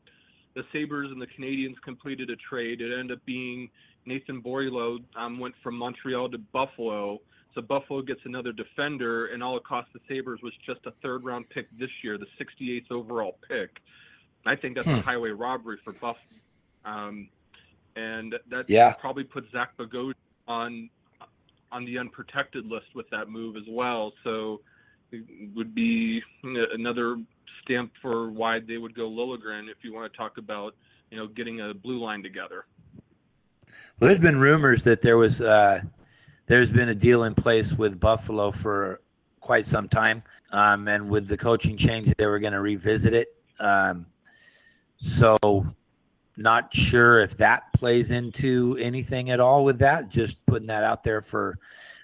the Sabres and the Canadiens completed a trade. It ended up being Nathan Beaulieu um, went from Montreal to Buffalo. So Buffalo gets another defender, and all it cost the Sabres was just a third round pick this year, the 68th overall pick. I think that's hmm. a highway robbery for Buffalo. Um, and that yeah. probably put Zach Bogosian on on the unprotected list with that move as well. So it would be another stamp for why they would go Liljegren if you want to talk about you know getting a blue line together. Well, there's been rumors that there was uh, there's been a deal in place with Buffalo for quite some time, um, and with the coaching change, they were going to revisit it. Um, so not sure if that plays into anything at all with that. Just putting that out there for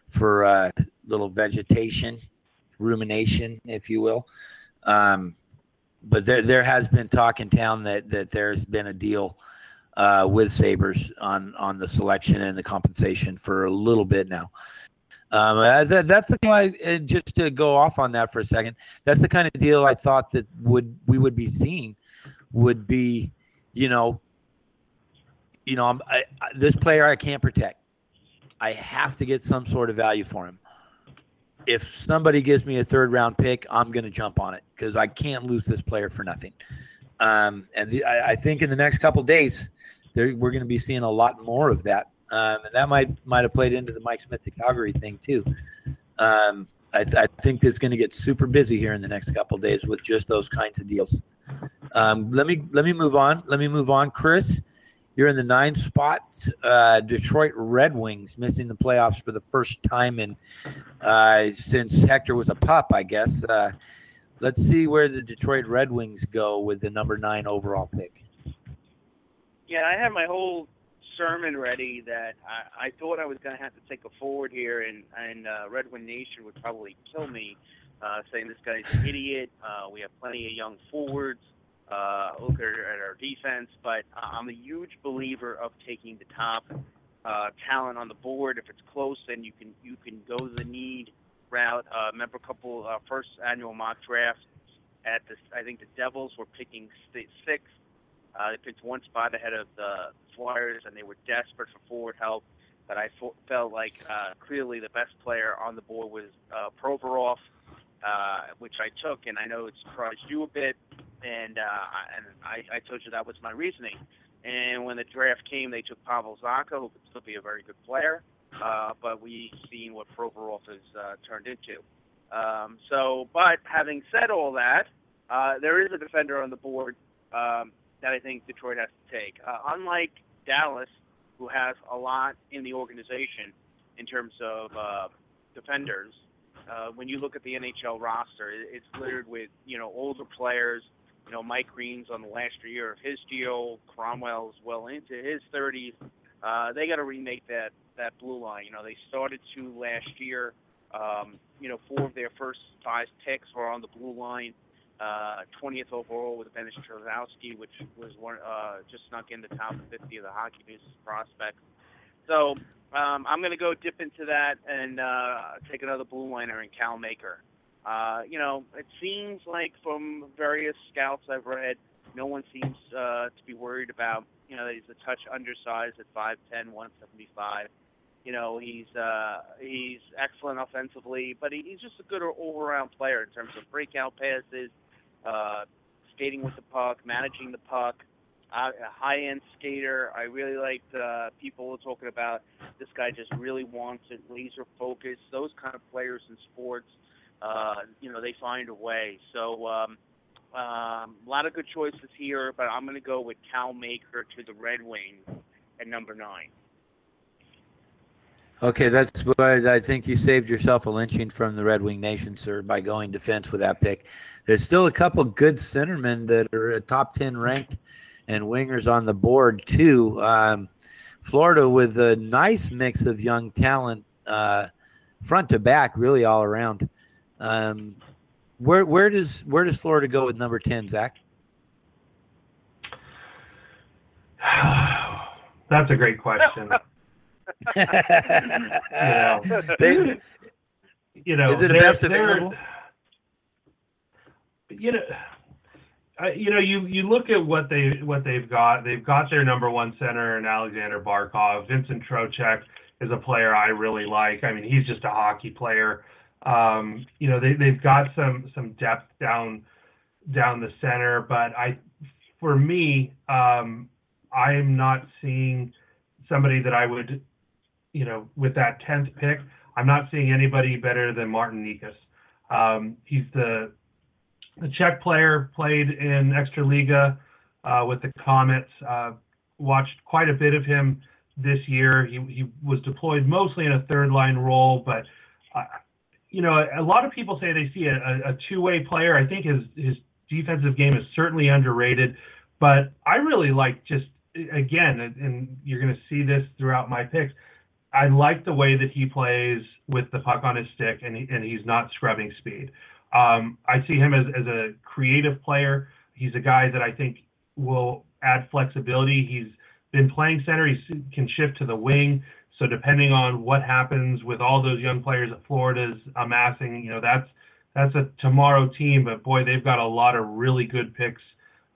for uh, little vegetation, rumination, if you will. Um, but there there has been talk in town that that there's been a deal uh, with Sabres on on the selection and the compensation for a little bit now. Um, uh, that, that's the kind. Of, just to go off on that for a second, that's the kind of deal I thought that would we would be seeing would be you know, you know, I'm, I, I, this player I can't protect. I have to get some sort of value for him. If somebody gives me a third round pick, I'm going to jump on it because I can't lose this player for nothing. Um, and the, I, I, think in the next couple days, there, we're going to be seeing a lot more of that. Um, and that might might have played into the Mike Smith to Calgary thing too. Um, I, th- I, think it's going to get super busy here in the next couple days with just those kinds of deals. Um, let me let me move on. Let me move on, Chris. You're in the nine spot. Uh, Detroit Red Wings missing the playoffs for the first time in uh, since Hector was a pup, I guess. Uh, let's see where the Detroit Red Wings go with the number nine overall pick. Yeah, I had my whole sermon ready that I, I thought I was going to have to take a forward here, and and uh, Red Wing Nation would probably kill me uh, saying this guy's an idiot. Uh, we have plenty of young forwards. Uh, look at, at our defense, but I'm a huge believer of taking the top uh, talent on the board. If it's close, then you can you can go the need route. Uh, remember a couple uh, first annual mock drafts at the I think the Devils were picking sixth. Uh, they picked one spot ahead of the Flyers, and they were desperate for forward help. But I felt like uh, clearly the best player on the board was uh, Provorov uh, which I took, and I know it surprised you a bit, and uh, and I, I told you that was my reasoning. And when the draft came, they took Pavel Zacha, who could still be a very good player, uh, but we've seen what Provorov has uh, turned into. Um, so, but having said all that, uh, there is a defender on the board um, that I think Detroit has to take. Uh, unlike Dallas, who has a lot in the organization in terms of uh, defenders, uh, when you look at the NHL roster, it's littered with you know older players. You know, Mike Green's on the last year of his deal. Kronwall's well into his 30s. Uh, they got to remake that that blue line. You know, they started to last year. Um, you know, four of their first five picks were on the blue line. Uh, 20th overall with Dennis Cholowski, which was one uh, just snuck in the top 50 of the hockey news prospects. So um, I'm going to go dip into that and uh, take another blue liner in Cale Makar. Uh, you know, it seems like from various scouts I've read, no one seems uh, to be worried about. You know, that he's a touch undersized at 5'10", 175. You know, he's uh, he's excellent offensively, but he, he's just a good all-around player in terms of breakout passes, uh, skating with the puck, managing the puck. Uh, a high-end skater. I really liked uh, people talking about this guy just really wants it, laser focused. Those kind of players in sports, uh, you know, they find a way. So um, um, a lot of good choices here, but I'm going to go with Cale Makar to the Red Wings at number nine. Okay, that's what I think you saved yourself a lynching from the Red Wing Nation, sir, by going defense with that pick. There's still a couple good centermen that are top 10 ranked and wingers on the board, too. Um, Florida with a nice mix of young talent, uh, front to back, really all around. Um, where where does where does Florida go with number ten, Zach? That's a great question. you know, they, you know, is it a best available? You know, you know, you you look at what they what they've got. They've got their number one center in Alexander Barkov. Vincent Trocheck is a player I really like. I mean, he's just a hockey player. Um, you know, they they've got some some depth down down the center, but I, for me, um, I am not seeing somebody that I would, you know, with that tenth pick. I'm not seeing anybody better than Martin Necas. Um, he's the the Czech player, played in Extraliga uh, with the Comets. Uh, watched quite a bit of him this year. He, he was deployed mostly in a third line role, but uh, you know, a, a, lot of people say they see a, a, a two-way player. I think his his defensive game is certainly underrated, but I really like just again, and, and you're going to see this throughout my picks. I like the way that he plays with the puck on his stick, and he, and he's not scrubbing speed. Um, I see him as, as a creative player. He's a guy that I think will add flexibility. He's been playing center. He can shift to the wing. So depending on what happens with all those young players that Florida's amassing, you know, that's that's a tomorrow team. But boy, they've got a lot of really good picks,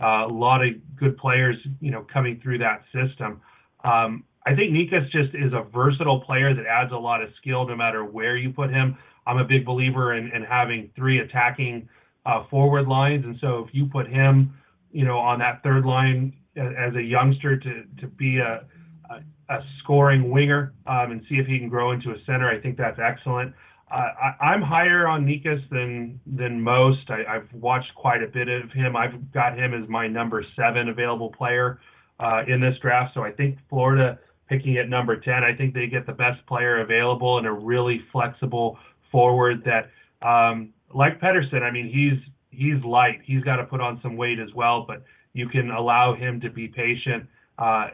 uh, a lot of good players, you know, coming through that system. Um, I think Necas just is a versatile player that adds a lot of skill no matter where you put him. I'm a big believer in, in having three attacking uh, forward lines, and so if you put him, you know, on that third line as a youngster to to be a a, a scoring winger um, and see if he can grow into a center, I think that's excellent. Uh, I, am higher on Necas than than most. I, have watched quite a bit of him. I've got him as my number seven available player uh, in this draft. So I think Florida picking at number 10, I think they get the best player available and a really flexible forward that, um, like Pettersson, I mean, he's he's light. He's got to put on some weight as well, but you can allow him to be patient uh,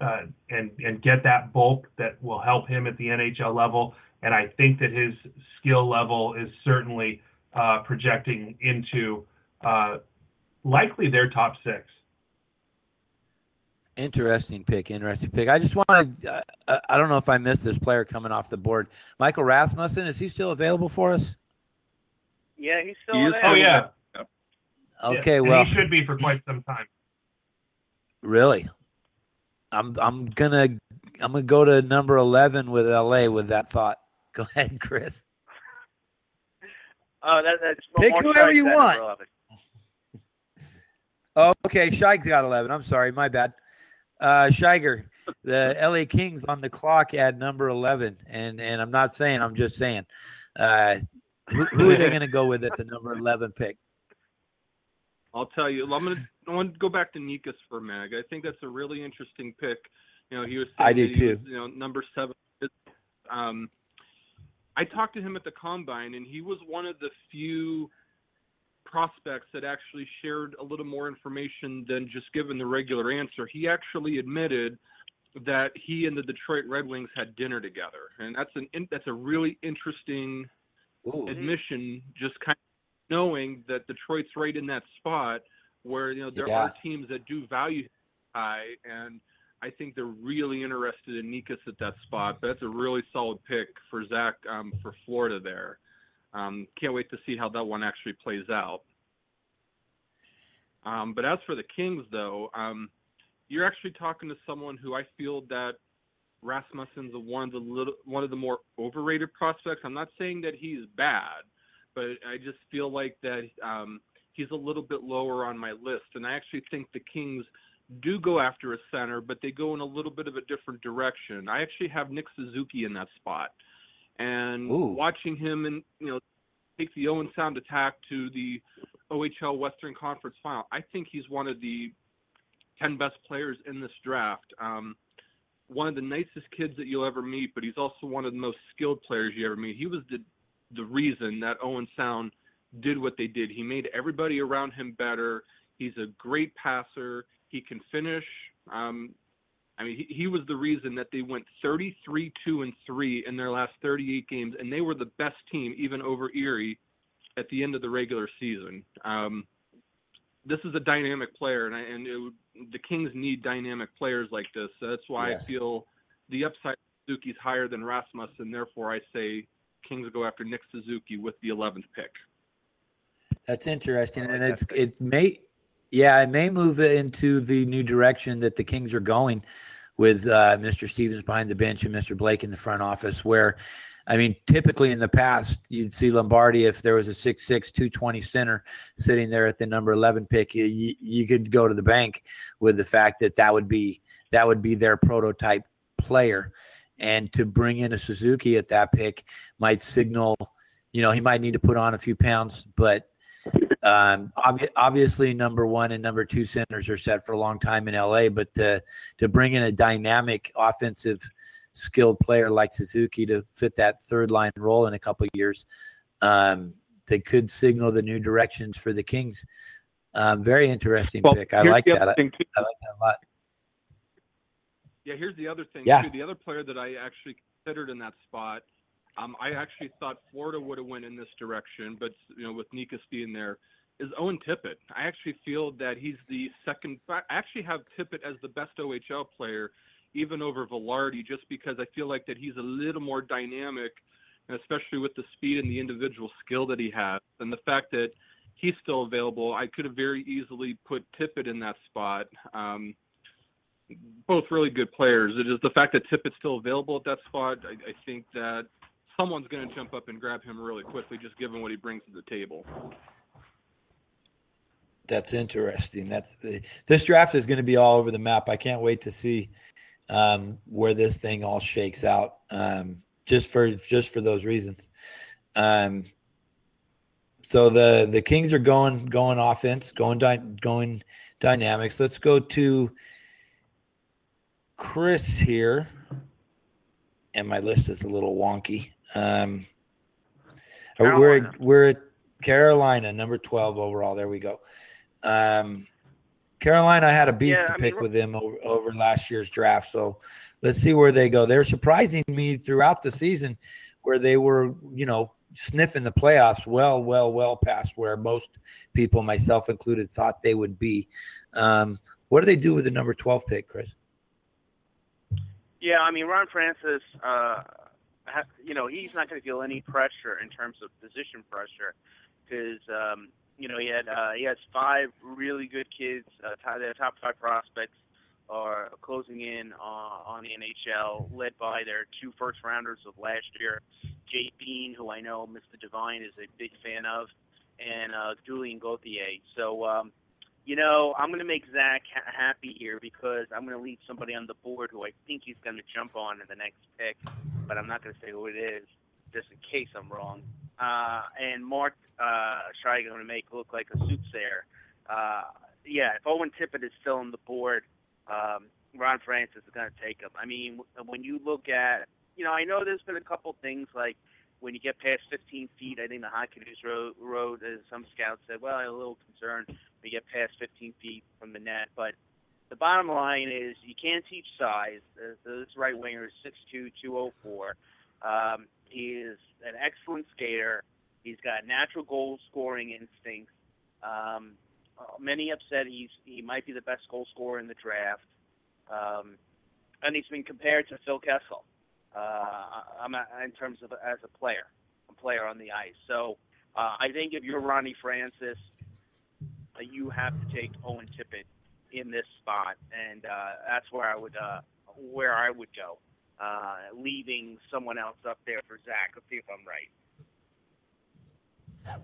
uh, and and get that bulk that will help him at the NHL level. And I think that his skill level is certainly uh, projecting into uh, likely their top six. Interesting pick. Interesting pick. I just wanted, uh, I don't know if I missed this player coming off the board. Michael Rasmussen, is he still available for us? Yeah, he's still he there. Oh, yeah. Okay, yeah, well. He should be for quite some time. Really? I'm I'm gonna I'm gonna go to number eleven with LA with that thought. Go ahead, Chris. Oh, that, that's pick whoever you want. Oh, okay, Scheig got eleven. I'm sorry, my bad. Uh, Shiger, the LA Kings on the clock at number 11. And and I'm not saying, I'm just saying. Uh, who, who are they going to go with at the number 11 pick? I'll tell you. I'm. I want to go back to Necas for a minute. I think that's a really interesting pick. You know, he was. I do too. Was, you know, number seven. Um, I talked to him at the combine, and he was one of the few prospects that actually shared a little more information than just given the regular answer. He actually admitted that he and the Detroit Red Wings had dinner together, and that's an that's a really interesting Ooh. admission. Just kind of knowing that Detroit's right in that spot where you know there yeah. are teams that do value high, and I think they're really interested in Necas at that spot. But that's a really solid pick for Zach um, for Florida there. Um, can't wait to see how that one actually plays out. Um, but as for the Kings, though, um, you're actually talking to someone who I feel that Rasmussen's one of the little, one of the more overrated prospects. I'm not saying that he's bad, but I just feel like that um, he's a little bit lower on my list. And I actually think the Kings do go after a center, but they go in a little bit of a different direction. I actually have Nick Suzuki in that spot, and Ooh. watching him and you know take the Owen Sound attack to the OHL Western Conference Final, I think he's one of the ten best players in this draft. Um, one of the nicest kids that you'll ever meet, but he's also one of the most skilled players you ever meet. He was the the reason that Owen Sound did what they did. He made everybody around him better. He's a great passer. He can finish. Um, I mean, he, he was the reason that they went 33 2 and 3 in their last 38 games, and they were the best team, even over Erie, at the end of the regular season. Um, this is a dynamic player, and, I, and it the Kings need dynamic players like this. So that's why Yes. I feel the upside of Suzuki's higher than Rasmus, and Therefore, I say Kings go after Nick Suzuki with the 11th pick. That's interesting, and it's it may, yeah, it may move into the new direction that the Kings are going with uh, Mr. Stevens behind the bench and Mr. Blake in the front office. Where, I mean, typically in the past, you'd see Lombardi if there was a 6'6", 220 center sitting there at the number eleven pick. You, you, you could go to the bank with the fact that that would be that would be their prototype player, and to bring in a Suzuki at that pick might signal, you know, he might need to put on a few pounds, but um, obvi- obviously, number one and number two centers are set for a long time in LA, but to to bring in a dynamic offensive skilled player like Suzuki to fit that third line role in a couple years, um, that could signal the new directions for the Kings. Um, very interesting Well, pick. I like that. I. I like that a lot. Yeah, here's the other thing Yeah. too. The other player that I actually considered in that spot, um, I actually thought Florida would have went in this direction, but you know, with Necas being there, is Owen Tippett. I actually feel that he's the second. I actually have Tippett as the best OHL player, even over Vilardi, just because I feel like that he's a little more dynamic, especially with the speed and the individual skill that he has, and the fact that he's still available. I could have very easily put Tippett in that spot. Um, both really good players. It is the fact that Tippett's still available at that spot. I, I think that someone's going to jump up and grab him really quickly, just given what he brings to the table. That's interesting. That's this draft is going to be all over the map. I can't wait to see um, where this thing all shakes out. Um, just for just for those reasons. Um, so the the Kings are going going offense, going dy- going dynamics. Let's go to Chris here, and my list is a little wonky. Um, we're at, we're at Carolina, number twelve overall. There we go. Um, Carolina, had a beef Yeah, to I mean, pick with them over, over last year's draft, so let's see where they go. They're surprising me throughout the season, where they were, you know, sniffing the playoffs well, well, well past where most people, myself included, thought they would be. Um, what do they do with the number twelve pick, Chris? Yeah, I mean Ron Francis, uh, you know, he's not going to feel any pressure in terms of position pressure because um, you know he had uh, he has five really good kids. Uh, their top five prospects are closing in on, on the NHL, led by their two first rounders of last year, Jake Bean, who I know Mr. Devine is a big fan of, and uh, Julian Gauthier. So. Um, you know, I'm going to make Zach ha- happy here because I'm going to leave somebody on the board who I think he's going to jump on in the next pick, but I'm not going to say who it is just in case I'm wrong. Uh, and Mark uh, Schreiger going to make look like a soothsayer. Uh, yeah, if Owen Tippett is still on the board, um, Ron Francis is going to take him. I mean, when you look at, you know, I know there's been a couple things like when you get past 15 feet, I think the hockey news wrote, wrote uh, some scouts said, well, I'm a little concerned we get past 15 feet from the net. But the bottom line is you can't teach size. This right winger is 6'2", 204. Um, he is an excellent skater. He's got natural goal scoring instincts. Um, many have said he's he might be the best goal scorer in the draft. Um, and he's been compared to Phil Kessel uh, I'm a, in terms of as a player. A player on the ice. So uh, I think if you're Ronnie Francis, uh, you have to take Owen Tippett in this spot, and uh, that's where I would uh, where I would go, uh, leaving someone else up there for Zach. Let's see if I'm right.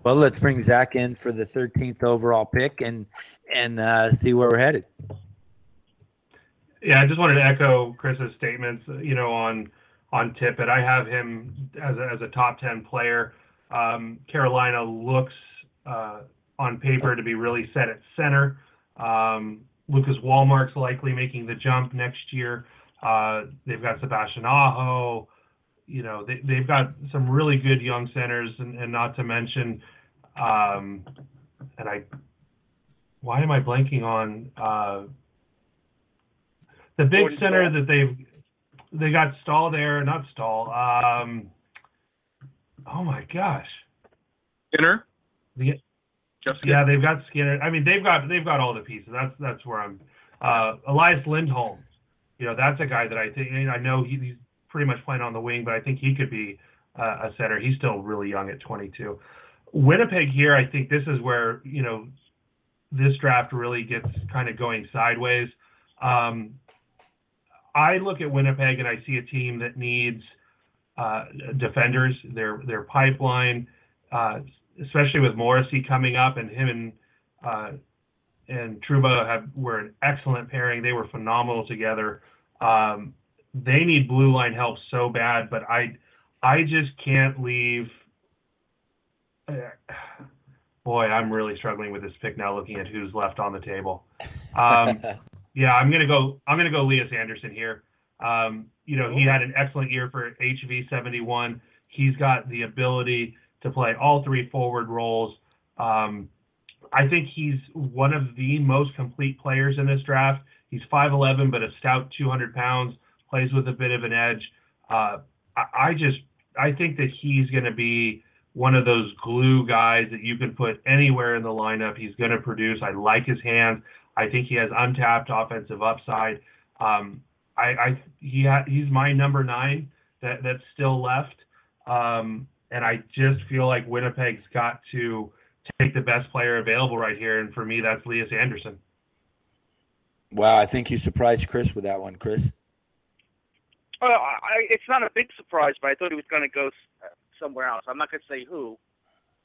Well, let's bring Zach in for the 13th overall pick and and uh, see where we're headed. Yeah, I just wanted to echo Chris's statements. uh, You know, on on Tippett, I have him as a, as a top ten player. Um, Carolina looks uh, on paper to be really set at center. Um, Lucas Wallmark's likely making the jump next year. Uh, they've got Sebastian Aho. You know, they, they've got some really good young centers, and, and not to mention, um, and I, why am I blanking on? Uh, the big Gordon center Staal. that they've they got Staal there, not Staal. Um, oh my gosh, Skinner, the, Skinner. yeah, they've got Skinner. I mean, they've got they've got all the pieces. That's that's where I'm. Uh, Elias Lindholm, you know, that's a guy that I think I know he, he's pretty much playing on the wing, but I think he could be uh, a center. He's still really young at 22. Winnipeg here, I think this is where you know this draft really gets kind of going sideways. Um, I look at Winnipeg and I see a team that needs uh, defenders. Their their pipeline, uh, especially with Morrissey coming up and him and uh, and Trouba have were an excellent pairing. They were phenomenal together. Um, they need blue line help so bad, but I I just can't leave. boy, I'm really struggling with this pick now. Looking at who's left on the table. Um, yeah, I'm gonna go. I'm gonna go Elias Andersson here. Um, you know, he had an excellent year for HV 71. He's got the ability to play all three forward roles. Um, I think he's one of the most complete players in this draft. He's 5'11, but a stout 200 pounds, plays with a bit of an edge. Uh, I, I just, I think that he's going to be one of those glue guys that you can put anywhere in the lineup. He's going to produce. I like his hands. I think he has untapped offensive upside. Um, I, I he ha, he's my number nine that that's still left, um, and I just feel like Winnipeg's got to take the best player available right here, and for me, that's Elias Andersson. Wow, I think you surprised Chris with that one, Chris. Well, I, it's not a big surprise, but I thought he was going to go somewhere else. I'm not going to say who,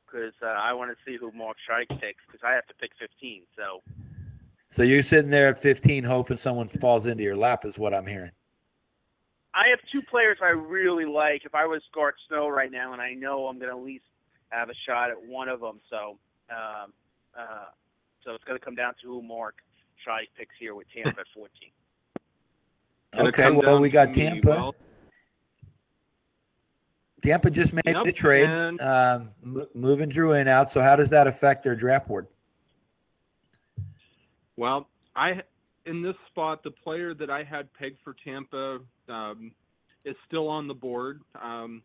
because uh, I want to see who Mark Strike picks, because I have to pick 15. So So you're sitting there at 15 hoping someone falls into your lap, is what I'm hearing. I have two players I really like. If I was Garth Snow right now, and I know I'm going to at least have a shot at one of them, so um, uh, so it's going to come down to who Mark Strike picks here with Tampa at 14. Okay, well, we to got me. Tampa. Well, Tampa just made Yep, a trade, and- um, moving Drouin out. So how does that affect their draft board? Well, I in this spot, the player that I had pegged for Tampa um, is still on the board. Um,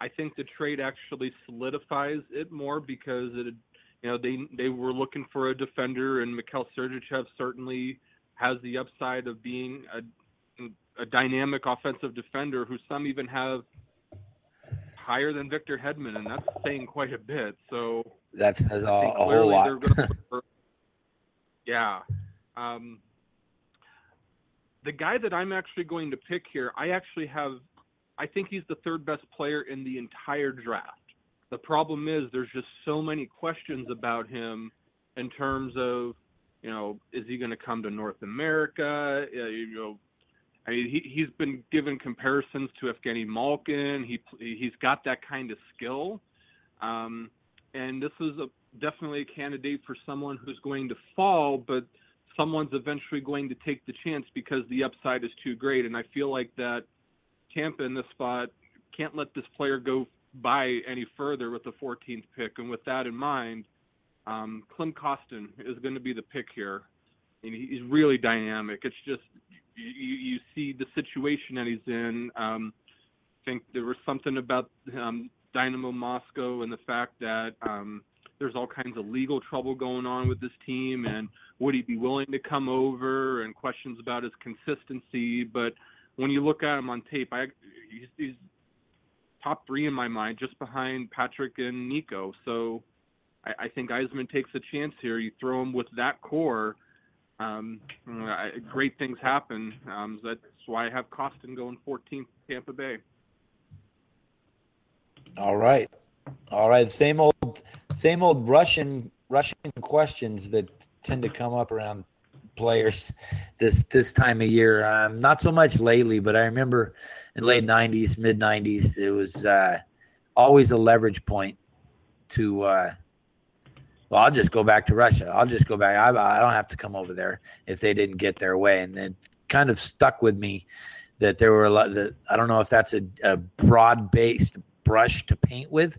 I think the trade actually solidifies it more because it, you know, they they were looking for a defender, and Mikhail Sergachev certainly has the upside of being a a dynamic offensive defender who some even have higher than Victor Hedman, and that's saying quite a bit. So That says a, a whole lot. they're gonna look for- yeah. Um, the guy that I'm actually going to pick here, I actually have, I think he's the third best player in the entire draft. The problem is there's just so many questions about him in terms of, you know, is he going to come to North America? You know, I mean, he, he's been given comparisons to Evgeny Malkin. He he's got that kind of skill, um, and this is a, definitely a candidate for someone who's going to fall, but someone's eventually going to take the chance because the upside is too great. And I feel like that Tampa in this spot can't let this player go by any further with the 14th pick. And with that in mind, um, Klim Kostin is going to be the pick here. And he's really dynamic. It's just you, you see the situation that he's in. Um, I think there was something about um, Dynamo Moscow and the fact that um, there's all kinds of legal trouble going on with this team, and would he be willing to come over? And questions about his consistency. But when you look at him on tape, I he's, he's top three in my mind, just behind Patrick and Nico. So I, I think Yzerman takes a chance here. You throw him with that core, um, I, great things happen. Um, that's why I have Kostin going 14th, Tampa Bay. All right, all right. Same old, same old Russian Russian questions that tend to come up around players this this time of year. Um, not so much lately, but I remember in late '90s, mid '90s, it was uh, always a leverage point to. Uh, well, I'll just go back to Russia. I'll just go back. I, I don't have to come over there if they didn't get their way, and it kind of stuck with me that there were a lot. That I don't know if that's a, a broad based brush to paint with,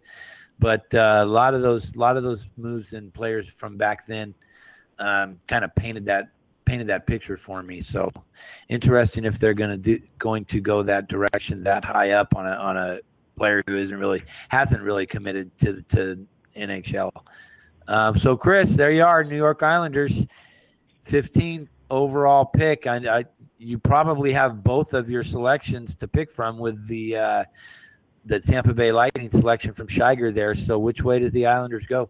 but uh, a lot of those, a lot of those moves and players from back then, um, kind of painted that painted that picture for me. So interesting if they're going to do going to go that direction that high up on a on a player who isn't really hasn't really committed to to NHL. Um, so Chris, there you are, New York Islanders, 15 overall pick. I, I you probably have both of your selections to pick from with the uh, the Tampa Bay Lightning selection from Shiger there. So which way does the Islanders go?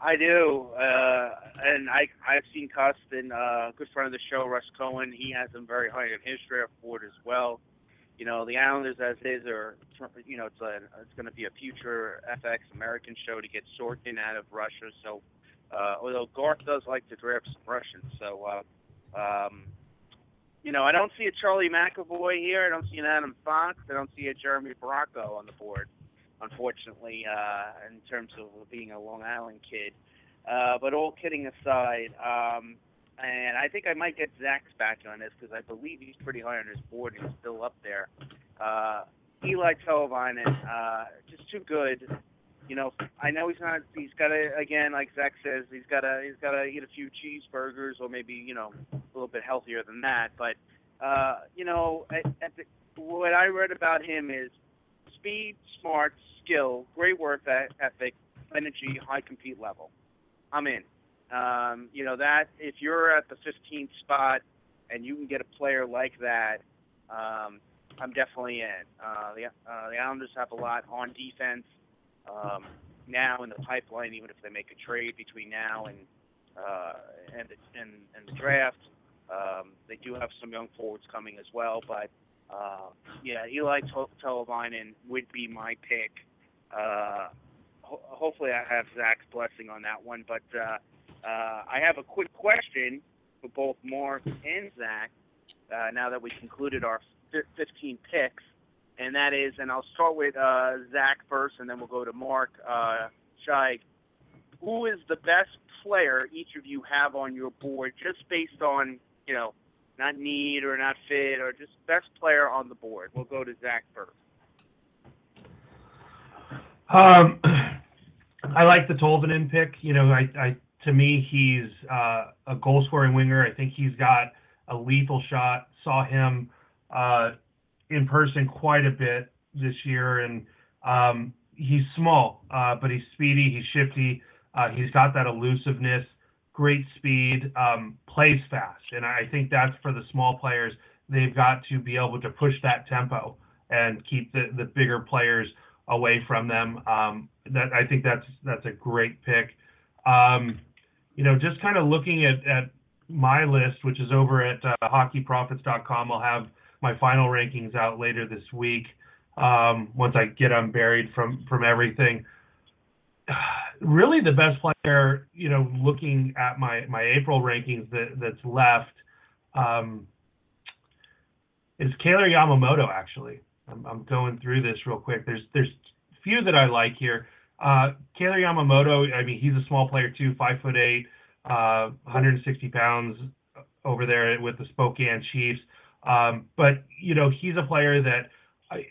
I do, uh, and I I've seen Kostin, uh, good friend of the show, Russ Cohen. He has him very high on his draft board as well. You know, the Islanders as is are, you know, it's a it's going to be a future FX American show to get Sorokin out of Russia. So, uh, although Garth does like to draft some Russians, so uh, um, you know, I don't see a Charlie McAvoy here. I don't see an Adam Fox. I don't see a Jeremy Bracco on the board unfortunately, uh, in terms of being a Long Island kid. Uh, but all kidding aside, um, and I think I might get Zach's back on this because I believe he's pretty high on his board he's still up there. Uh, Eeli Tolvanen, uh, just too good. You know, I know he's not. He's got to again, like Zach says, he's got to he's got to eat a few cheeseburgers or maybe you know a little bit healthier than that. But uh, you know, at, at the, what I read about him is speed, smarts, skill, great work ethic, energy, high compete level. I'm in. Um, you know that if you're at the 15th spot and you can get a player like that, um, I'm definitely in. Uh, the, uh, the Islanders have a lot on defense um, now in the pipeline. Even if they make a trade between now and uh, and, and and the draft, um, they do have some young forwards coming as well. But uh, yeah, Eeli Tolvanen would be my pick uh, ho- hopefully, I have Zach's blessing on that one. But uh, uh, I have a quick question for both Mark and Zach. Uh, now that we concluded our 15 picks, and that is, and I'll start with uh, Zach first, and then we'll go to Mark uh. Who is the best player each of you have on your board, just based on you know, not need or not fit, or just best player on the board? We'll go to Zach first. Um, I like the Tolvanen pick. You know, I, I to me he's uh, a goal scoring winger. I think he's got a lethal shot. Saw him uh, in person quite a bit this year, and um, he's small, uh, but he's speedy. He's shifty. Uh, he's got that elusiveness, great speed, um, plays fast, and I think that's for the small players. They've got to be able to push that tempo and keep the the bigger players away from them. Um, that I think that's that's a great pick. Um, you know, just kind of looking at, at my list, which is over at uh, hockeyprophets.com. I'll have my final rankings out later this week um, once I get unburied from from everything. Really, the best player, you know, looking at my my April rankings that that's left um, is Kailer Yamamoto. Actually, I'm, I'm going through this real quick. There's there's few that I like here. Uh, Kailer Yamamoto, I mean, he's a small player too, five foot eight, uh, 160 pounds over there with the Spokane Chiefs. Um, but you know, he's a player that,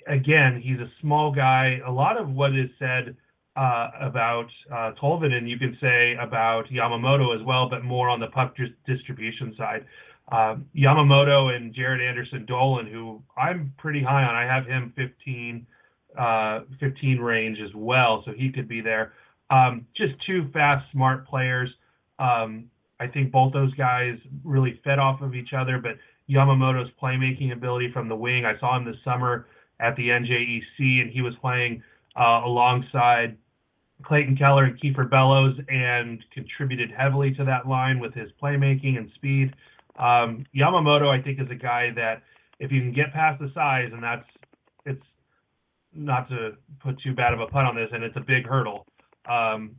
again, he's a small guy. A lot of what is said uh, about uh, Tolvanen, you can say about Yamamoto as well, but more on the puck distribution side. Um, Yamamoto and Jaret Anderson-Dolan, who I'm pretty high on. I have him 15, uh, 15 range as well, so he could be there. Um, just two fast, smart players. Um, I think both those guys really fed off of each other, but Yamamoto's playmaking ability from the wing, I saw him this summer at the NJEC, and he was playing uh, alongside Clayton Keller and Kiefer Bellows and contributed heavily to that line with his playmaking and speed. Um, Yamamoto, I think, is a guy that if you can get past the size, and that's it's not to put too bad of a pun on this, and it's a big hurdle. Um,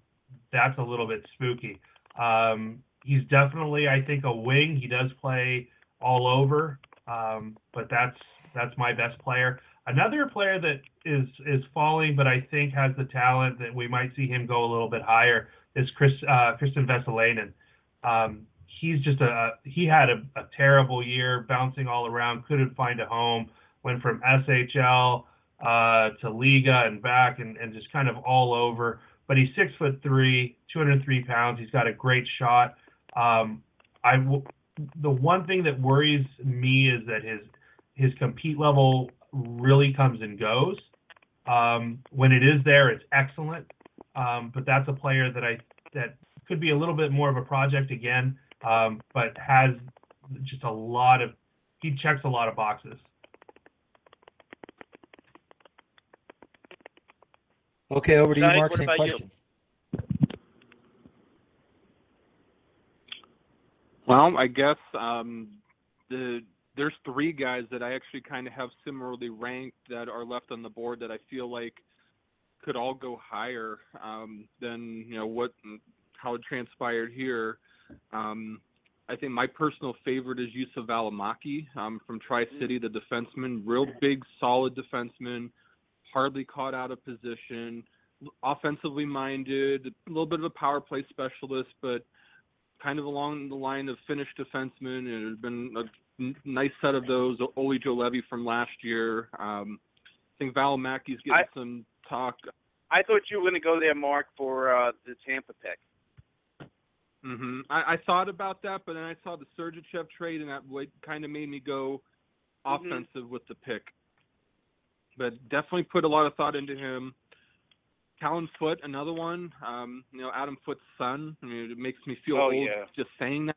that's a little bit spooky. Um, he's definitely, I think, a wing. He does play all over, um, but that's that's my best player. Another player that is is falling, but I think has the talent that we might see him go a little bit higher is Chris uh, Kristian Vesalainen. Um, he's just a he had a, a, terrible year, bouncing all around, couldn't find a home. Went from SHL uh, to Liga and back, and, and just kind of all over. But he's six foot three, 203 pounds. He's got a great shot. Um, I w- the one thing that worries me is that his his compete level really comes and goes. Um, when it is there, it's excellent. Um, but that's a player that I that could be a little bit more of a project again, um, but has just a lot of he checks a lot of boxes. Okay, over to you, Mark. Same about you? Well, I guess um, the there's three guys that I actually kind of have similarly ranked that are left on the board that I feel like could all go higher um, than you know what how it transpired here. Um, I think my personal favorite is Juuso Valimaki um, from Tri City, the defenseman, real big, solid defenseman, hardly caught out of position, offensively minded, a little bit of a power play specialist, but kind of along the line of Finnish defensemen. And it has been a n- nice set of those. Olli Juolevi from last year. Um, I think Valimaki's getting I- some talk. I thought you were going to go there, Mark, for uh, the Tampa pick. Mm-hmm. I, I thought about that, but then I saw the Sergachev trade, and that kind of made me go Mhm. offensive with the pick. But definitely put a lot of thought into him. Callan Foote, another one. Um, you know, Adam Foote's son. I mean, it makes me feel Oh, old yeah. just saying that.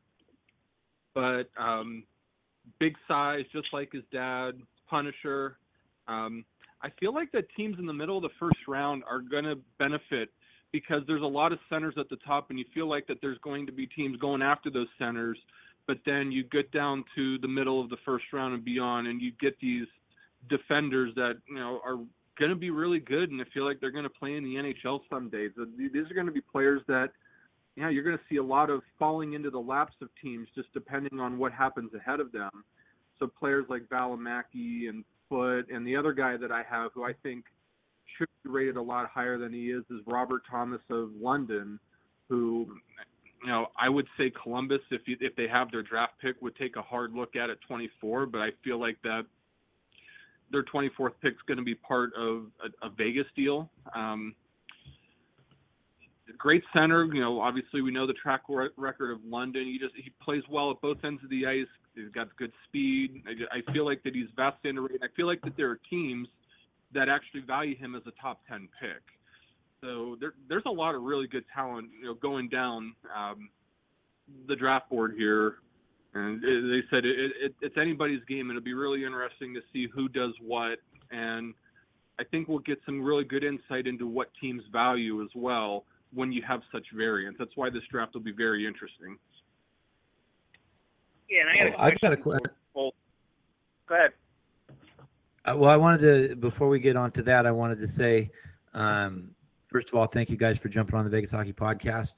But um, big size, just like his dad. Punisher. Um, I feel like the teams in the middle of the first round are going to benefit because there's a lot of centers at the top, and you feel like that there's going to be teams going after those centers. But then you get down to the middle of the first round and beyond, and you get these defenders that you know are going to be really good, and I feel like they're going to play in the NHL someday. So these are going to be players that, yeah, you're going to see a lot of falling into the laps of teams just depending on what happens ahead of them. So players like Valimaki and Foote, and the other guy that I have who I think should be rated a lot higher than he is is Robert Thomas of London, who, you know, I would say Columbus, if you, if they have their draft pick, would take a hard look at at 24. But I feel like that their 24th pick is going to be part of a, a Vegas deal. Um, great center, you know. Obviously, we know the track re- record of London. He just he plays well at both ends of the ice. He's got good speed. I, I feel like that he's vastly underrated. I feel like that there are teams that actually value him as a top 10 pick. So there, there's a lot of really good talent, you know, going down um, the draft board here. And they said it, it, it's anybody's game. It'll be really interesting to see who does what. And I think we'll get some really good insight into what teams value as well when you have such variance. That's why this draft will be very interesting. Yeah, and I got a Oh, I've got a question que- for both. Go ahead. Uh, well, I wanted to before we get on to that, I wanted to say, um, first of all, thank you guys for jumping on the Vegas Hockey Podcast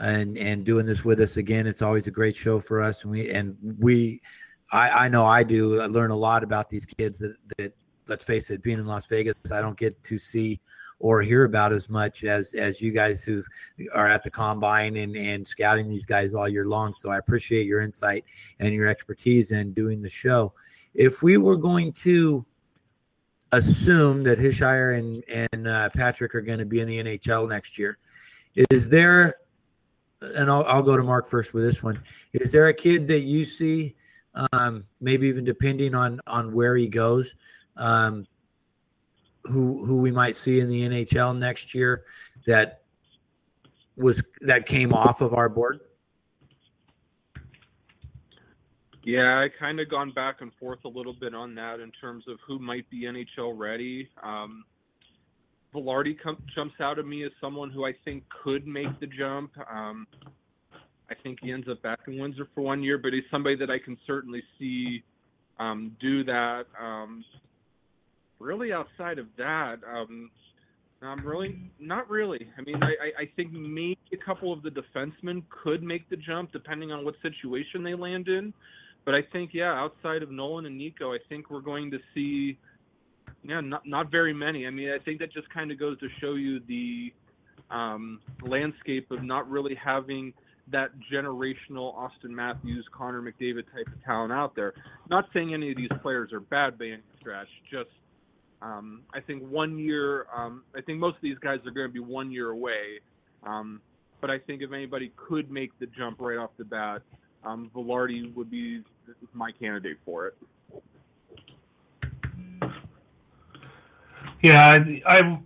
and and doing this with us again. It's always a great show for us, and we and we, I, I know I do. I learn a lot about these kids that that let's face it, being in Las Vegas, I don't get to see or hear about as much as as you guys who are at the combine and and scouting these guys all year long. So I appreciate your insight and your expertise in doing the show. If we were going to assume that Hischier and and uh, Patrick are going to be in the NHL next year. Is there, and I'll, I'll go to Mark first with this one. Is there a kid that you see, um, maybe even depending on on where he goes, um, who who we might see in the NHL next year that was that came off of our board? Yeah, I kind of gone back and forth a little bit on that in terms of who might be NHL ready. Um, Vilardi com- jumps out at me as someone who I think could make the jump. Um, I think he ends up back in Windsor for one year, but he's somebody that I can certainly see um, do that. Um, really, outside of that, um, I'm really not really. I mean, I, I think maybe a couple of the defensemen could make the jump depending on what situation they land in. But I think, yeah, outside of Nolan and Nico, I think we're going to see, yeah, not not very many. I mean, I think that just kind of goes to show you the um, landscape of not really having that generational Auston Matthews, Connor McDavid type of talent out there. Not saying any of these players are bad by any stretch, just um, I think one year. Um, I think most of these guys are going to be one year away. Um, but I think if anybody could make the jump right off the bat, um, Vilardi would be my candidate for it. Yeah, I,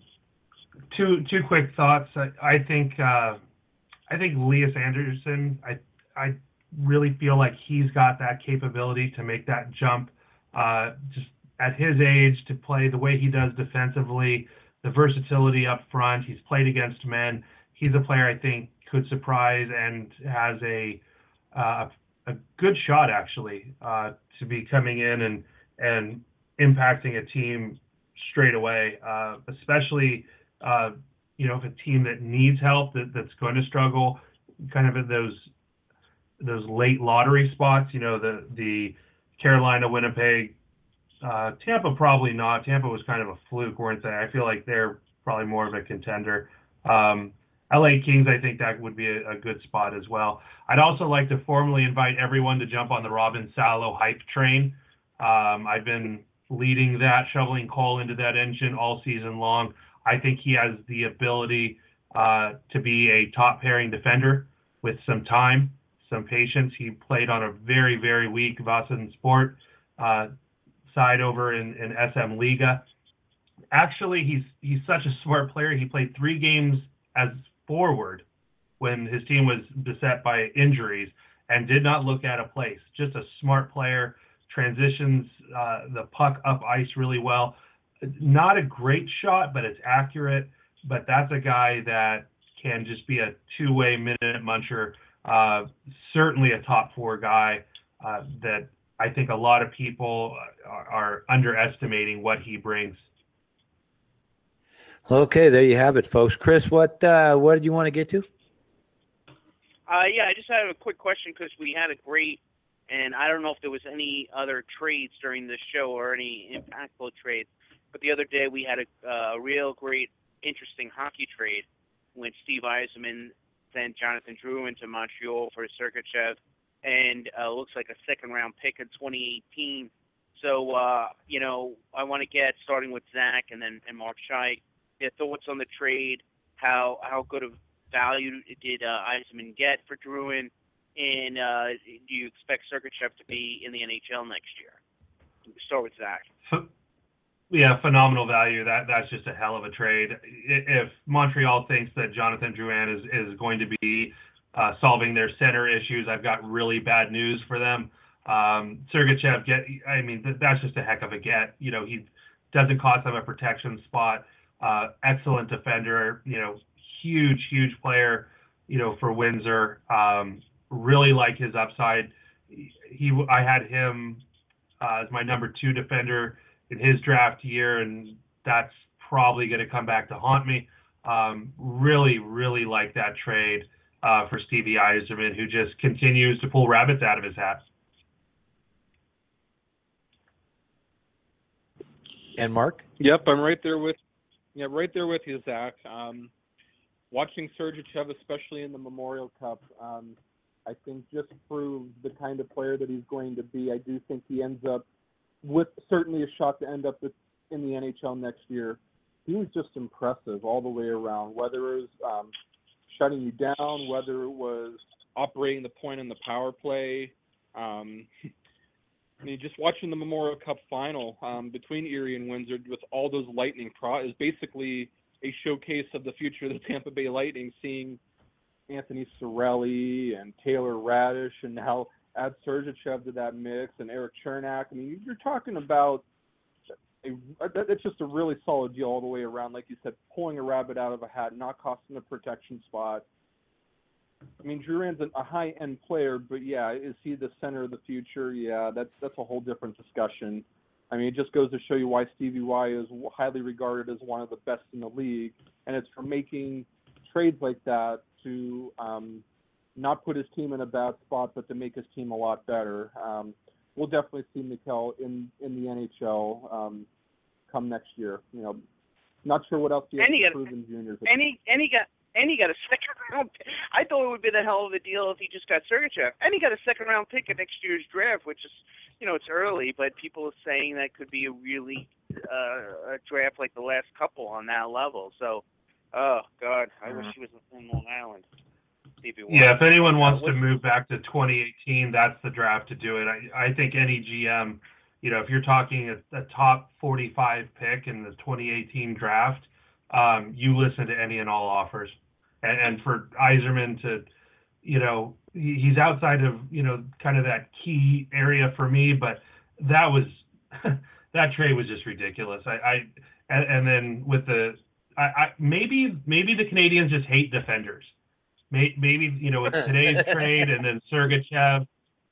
two two quick thoughts. I, think uh, I think Lias Andersson. I I really feel like he's got that capability to make that jump. Uh, just at his age, to play the way he does defensively, the versatility up front. He's played against men. He's a player I think could surprise and has a uh, a good shot actually to be coming in and and impacting a team straight away, uh, especially uh, you know if a team that needs help that, that's going to struggle, kind of in those those late lottery spots. You know the the Carolina, Winnipeg, uh, Tampa probably not. Tampa was kind of a fluke, weren't they? I feel like they're probably more of a contender. Um, LA Kings, I think that would be a, a, good spot as well. I'd also like to formally invite everyone to jump on the Robin Salo hype train. Um, I've been leading that, shoveling coal into that engine all season long. I think he has the ability uh, to be a top pairing defender with some time, some patience. He played on a very, very weak Vaasan Sport uh, side over in, in SM Liga. Actually, he's he's such a smart player. He played three games as forward when his team was beset by injuries and did not look at a place. Just a smart player, transitions uh, the puck up ice really well. Not a great shot, but it's accurate. But that's a guy that can just be a two-way minute muncher. Uh, certainly a top four guy uh, that I think a lot of people are, are underestimating what he brings. Okay, there you have it, folks. Chris, what uh, what did you want to get to? Uh, yeah, I just have a quick question because we had a great, and I don't know if there was any other trades during the show or any impactful trades, but the other day we had a, uh, real great, interesting hockey trade when Steve Yzerman sent Jonathan Drouin into Montreal for a circuit Sergachev, and uh, looks like a second round pick in 2018. So, uh, you know, I want to get starting with Zach and then and Mark Scheig your thoughts on the trade. How how good of value did uh, get for Drouin, and uh, do you expect Sergachev to be in the NHL next year? start with Zach. Yeah, phenomenal value. That that's just a hell of a trade. If Montreal thinks that Jonathan Drouin is is going to be uh, solving their center issues, I've got really bad news for them. Um, Sergachev get, I mean, th- that's just a heck of a get. You know, he doesn't cost them a protection spot uh, excellent defender, you know, huge, huge player, you know, for Windsor. Um, really like his upside. He, I had him uh, as my number two defender in his draft year, and that's probably going to come back to haunt me. Um, really, really like that trade uh, for Stevie Yzerman, who just continues to pull rabbits out of his hat. And Mark? Yep, I'm right there with yeah, right there with you, Zach. Um, watching Sergachev, especially in the Memorial Cup, um, I think just proves the kind of player that he's going to be. I do think he ends up with certainly a shot to end up in the NHL next year. He was just impressive all the way around, whether it was um, shutting you down, whether it was operating the point in the power play. Um, I mean, just watching the Memorial Cup final um, between Erie and Windsor with all those Lightning pro is basically a showcase of the future of the Tampa Bay Lightning, seeing Anthony Cirelli and Taylor Raddysh, and now add Sergachev to that mix and Erik Cernak. I mean, you're talking about a, just a really solid deal all the way around. Like you said, pulling a rabbit out of a hat, not costing a protection spot. I mean, Drouin's a high-end player, but yeah, is he the center of the future? Yeah, that's that's a whole different discussion. I mean, it just goes to show you why Stevie Y is highly regarded as one of the best in the league, and it's for making trades like that to um, not put his team in a bad spot, but to make his team a lot better. Um, we'll definitely see Mikhail in in the NHL um, come next year. You know, not sure what else he has to prove in juniors. And he and he got and he got a second round. pick. I thought it would be the hell of a deal if he just got Sergachev, and he got a second round pick at next year's draft, which is, you know, it's early, but people are saying that could be a really uh, a draft like the last couple on that level. So, oh God, I wish he was in Long Island. Yeah, if anyone wants to move back to 2018, that's the draft to do it. I, I think any GM, you know, if you're talking a, a top 45 pick in the 2018 draft, um, you listen to any and all offers. And, and for Yzerman to, you know, he, he's outside of, you know, kind of that key area for me, but that was, that trade was just ridiculous. I, I and, and then with the, I, I maybe, maybe the Canadiens just hate defenders. Maybe you know with today's trade and then Sergachev,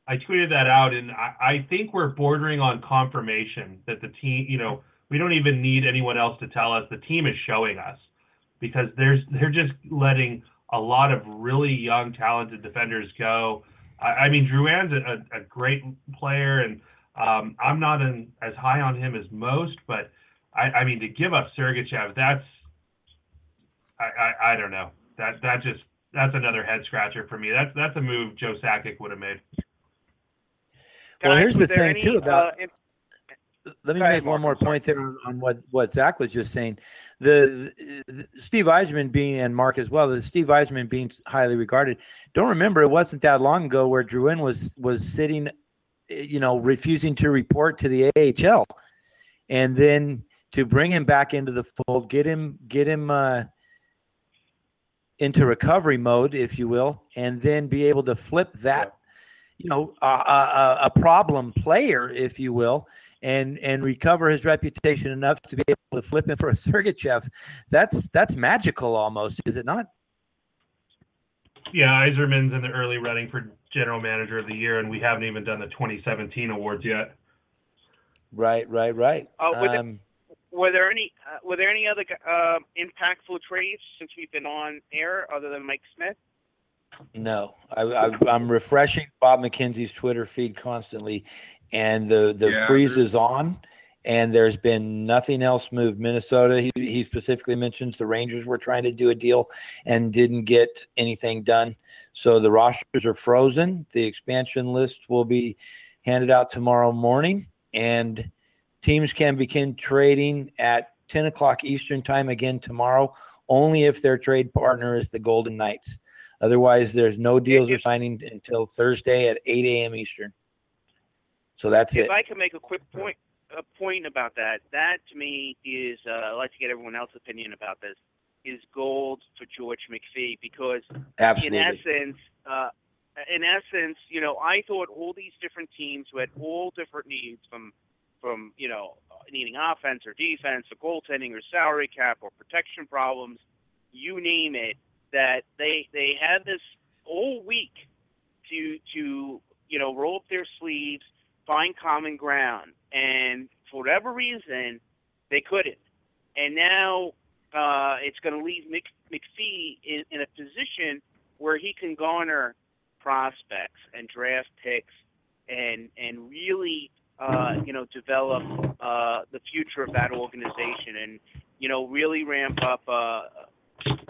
I tweeted that out, and I, I think we're bordering on confirmation that the team, you know, we don't even need anyone else to tell us. The team is showing us because there's they're just letting a lot of really young, talented defenders go. I, I mean, Drouin's a, a, a great player, and um, I'm not in, as high on him as most, but I, I mean, to give up Sergachev, that's I, I, I don't know. That that just that's another head scratcher for me. That's that's a move Joe Sakic would have made. Well, Guys, here's the thing, any, too, about- uh, in- let me Go ahead, make one Mark, more I'm sorry. point there on, on what what Zach was just saying. The, the Steve Yzerman being and Mark as well. The Steve Yzerman being highly regarded. Don't remember it wasn't that long ago where Drouin was was sitting, you know, refusing to report to the AHL, and then to bring him back into the fold, get him get him uh, into recovery mode, if you will, and then be able to flip that, you know, a, a, a problem player, if you will, and and recover his reputation enough to be able to flip him for a Sergachev. That's that's magical almost, is it not? Yeah, Yzerman's in the early running for general manager of the year, and we haven't even done the 2017 awards yet. Right, right, right. Uh, with it- um, were there any uh, were there any other uh, impactful trades since we've been on air other than Mike Smith? no, I, I, I'm refreshing Bob McKenzie's Twitter feed constantly, and the the Yeah, freeze is on. And there's been nothing else moved. Minnesota, he, he specifically mentions the Rangers were trying to do a deal and didn't get anything done. So the rosters are frozen. The expansion list will be handed out tomorrow morning, and teams can begin trading at 10 o'clock Eastern time again tomorrow, only if their trade partner is the Golden Knights. Otherwise, there's no deals or signing until Thursday at 8 a.m. Eastern. So that's If it. If I can make a quick point a point about that, that to me is uh, I'd like to get everyone else's opinion about this. Is gold for George McPhee because Absolutely. in essence, uh, in essence, you know, I thought all these different teams who had all different needs from, from you know, needing offense or defense or goaltending or salary cap or protection problems, you name it, that they they had this all week to to you know roll up their sleeves, find common ground, and for whatever reason, they couldn't. And now uh, it's going to leave Mc, McPhee in, in a position where he can garner prospects and draft picks and and really you know develop uh, the future of that organization and you know really ramp up uh,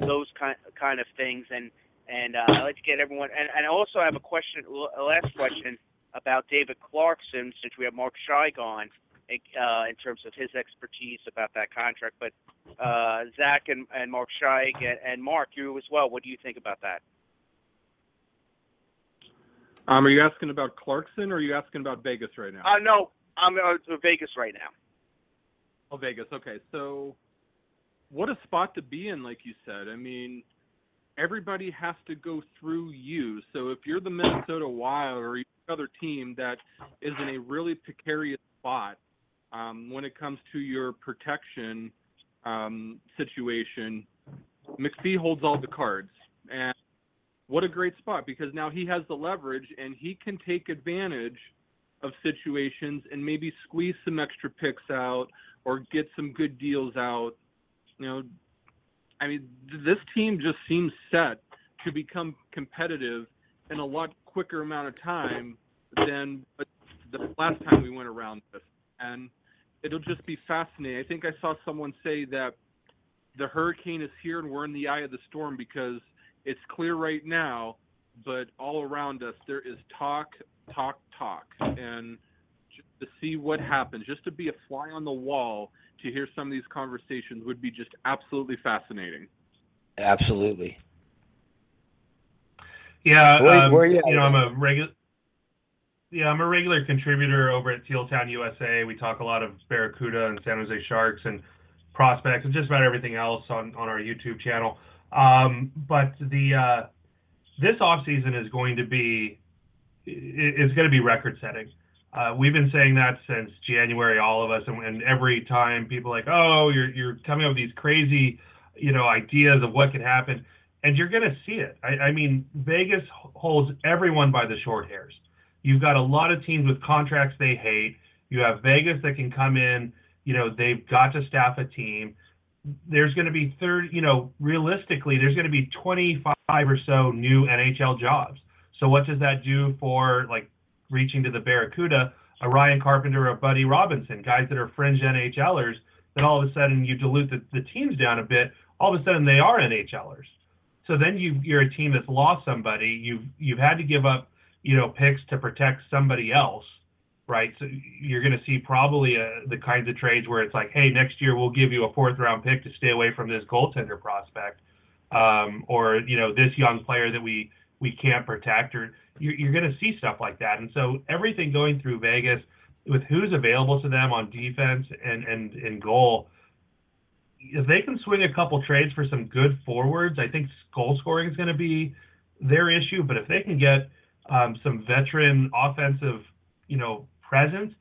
those kind kind of things and and uh, I'd like to get everyone and, and also, I have a question a last question about David Clarkson since we have Mark Scheig on uh, in terms of his expertise about that contract but uh, Zach and, and Mark Scheig and, and Mark you as well what do you think about that Um, are you asking about Clarkson or are you asking about Vegas right now? uh, no I'm uh, to Vegas right now Oh, Vegas. Okay, so what a spot to be in, like you said. I mean, everybody has to go through you. So if you're the Minnesota Wild or other team that is in a really precarious spot um, when it comes to your protection um, situation. McPhee holds all the cards, and what a great spot because now he has the leverage and he can take advantage of situations and maybe squeeze some extra picks out or get some good deals out. You know, I mean, this team just seems set to become competitive in a lot quicker amount of time than the last time we went around this. And it'll just be fascinating. I think I saw someone say that the hurricane is here and we're in the eye of the storm because it's clear right now, but all around us there is talk, talk, talk. And just to see what happens, just to be a fly on the wall to hear some of these conversations would be just absolutely fascinating. Absolutely. Yeah, Where- um, where you you, know, I'm a regular. Yeah, I'm a regular contributor over at Teal Town USA. We talk a lot of Barracuda and San Jose Sharks and prospects and just about everything else on, on our YouTube channel. Um, but the uh, this offseason is going to be is going to be record setting. Uh, we've been saying that since January, all of us, and, and every time people like, oh, you're you're coming up with these crazy, you know, ideas of what could happen and you're going to see it. I, I mean, Vegas holds everyone by the short hairs. You've got a lot of teams with contracts they hate. You have Vegas that can come in. You know, they've got to staff a team. There's going to be third. You know, realistically, there's going to be 25 or so new NHL jobs. So what does that do for like reaching to the Barracuda, a Ryan Carpenter, a Buddy Robinson, guys that are fringe NHLers? That all of a sudden you dilute the, the teams down a bit. All of a sudden they are NHLers. So then you you're a team that's lost somebody. You've you've had to give up you know picks to protect somebody else, right? So you're going to see probably uh the kinds of trades where it's like, hey, next year we'll give you a fourth round pick to stay away from this goaltender prospect, um, or you know this young player that we we can't protect, or you're, you're going to see stuff like that. And so everything going through Vegas with who's available to them on defense and and in goal if they can swing a couple trades for some good forwards, I think goal scoring is going to be their issue. But if they can get um, some veteran offensive, you know, presence,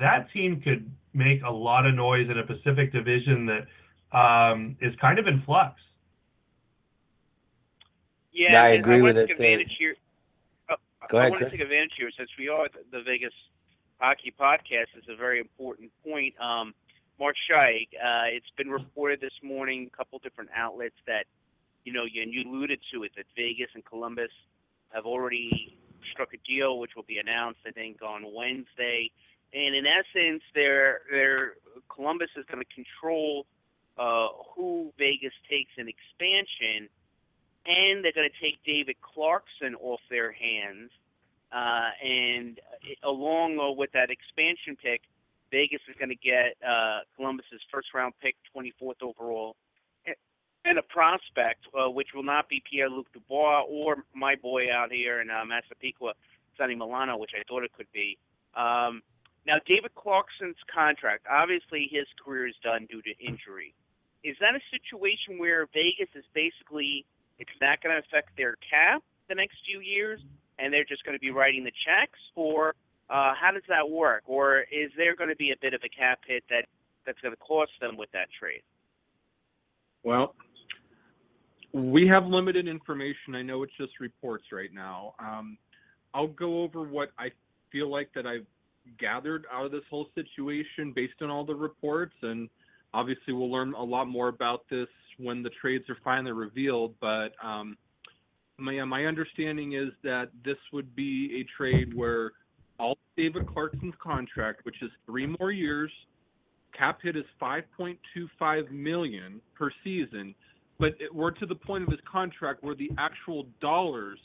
that team could make a lot of noise in a Pacific Division that um, is kind of in flux. Yeah, Yeah, I agree want with to take it, Advantage here. Oh, Go I ahead, want to take advantage here since we are the, the Vegas Hockey Podcast. It's a very important point. Um, Mark Scheig, uh, it's been reported this morning, a couple different outlets that, you know, you, and you alluded to it, that Vegas and Columbus have already struck a deal, which will be announced, I think, on Wednesday. And in essence, they're, they're, Columbus is going to control uh, who Vegas takes in expansion, and they're going to take David Clarkson off their hands. Uh, and uh, along uh, with that expansion pick, Vegas is going to get uh, Columbus's first round pick, 24th overall, and- a prospect, uh, which will not be Pierre Luc Dubois or my boy out here in uh, Massapequa, Sonny Milano, which I thought it could be. Um, now, David Clarkson's contract, obviously his career is done due to injury. Is that a situation where Vegas is basically, it's not going to affect their cap the next few years, and they're just going to be writing the checks, or uh, how does that work? Or is there going to be a bit of a cap hit that that's going to cost them with that trade? Well, we have limited information. I know it's just reports right now. Um, I'll go over what I feel like that I've gathered out of this whole situation based on all the reports, and obviously we'll learn a lot more about this when the trades are finally revealed. But um, my my understanding is that this would be a trade where all David Clarkson's contract, which is three more years, cap hit is 5.25 million per season but it, we're to the point of his contract where the actual dollars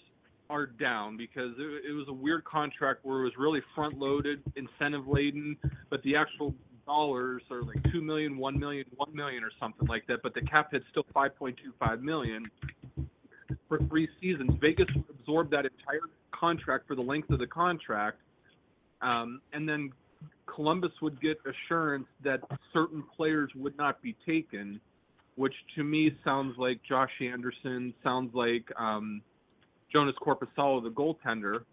are down because it, it was a weird contract where it was really front loaded, incentive laden, but the actual dollars are like two million, one million, one million, or something like that. But the cap hit's still 5.25 million for three seasons. Vegas would absorb that entire contract for the length of the contract, um, and then Columbus would get assurance that certain players would not be taken which to me sounds like Josh Anderson, sounds like um, Joonas Korpisalo, the goaltender.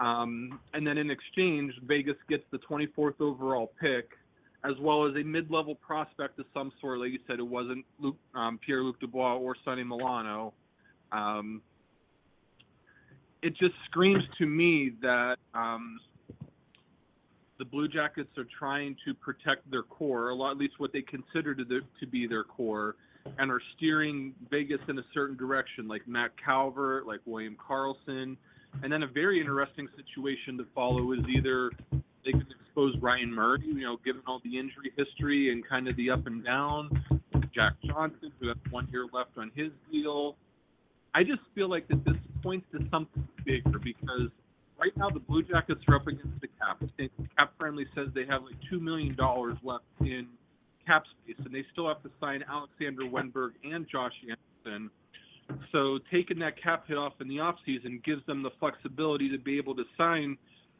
Um, and then in exchange, Vegas gets the 24th overall pick, as well as a mid-level prospect of some sort. Like you said, it wasn't um, Pierre-Luc Dubois or Sonny Milano. Um, it just screams to me that um, the Blue Jackets are trying to protect their core, lot, at least what they consider to, the, to be their core, and are steering Vegas in a certain direction, like Matt Calvert, like William Karlsson. And then a very interesting situation to follow is either they can expose Ryan Murray, you know, given all the injury history and kind of the up and down. Jack Johnson, who has one year left on his deal. I just feel like that this points to something bigger because right now the Blue Jackets are up against the cap. Cap Friendly says they have like two million dollars left in cap space, and they still have to sign Alexander Wennberg and Josh Anderson. So taking that cap hit off in the offseason gives them the flexibility to be able to sign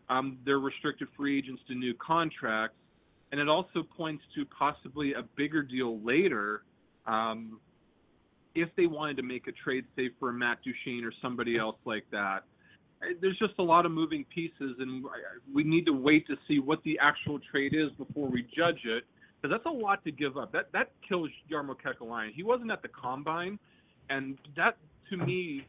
um, their restricted free agents to new contracts. And it also points to possibly a bigger deal later um, if they wanted to make a trade, say, for Matt Duchene or somebody else like that. There's just a lot of moving pieces, and we need to wait to see what the actual trade is before we judge it because that's a lot to give up. That that kills Jarmo Kekalainen. He wasn't at the combine, and that to me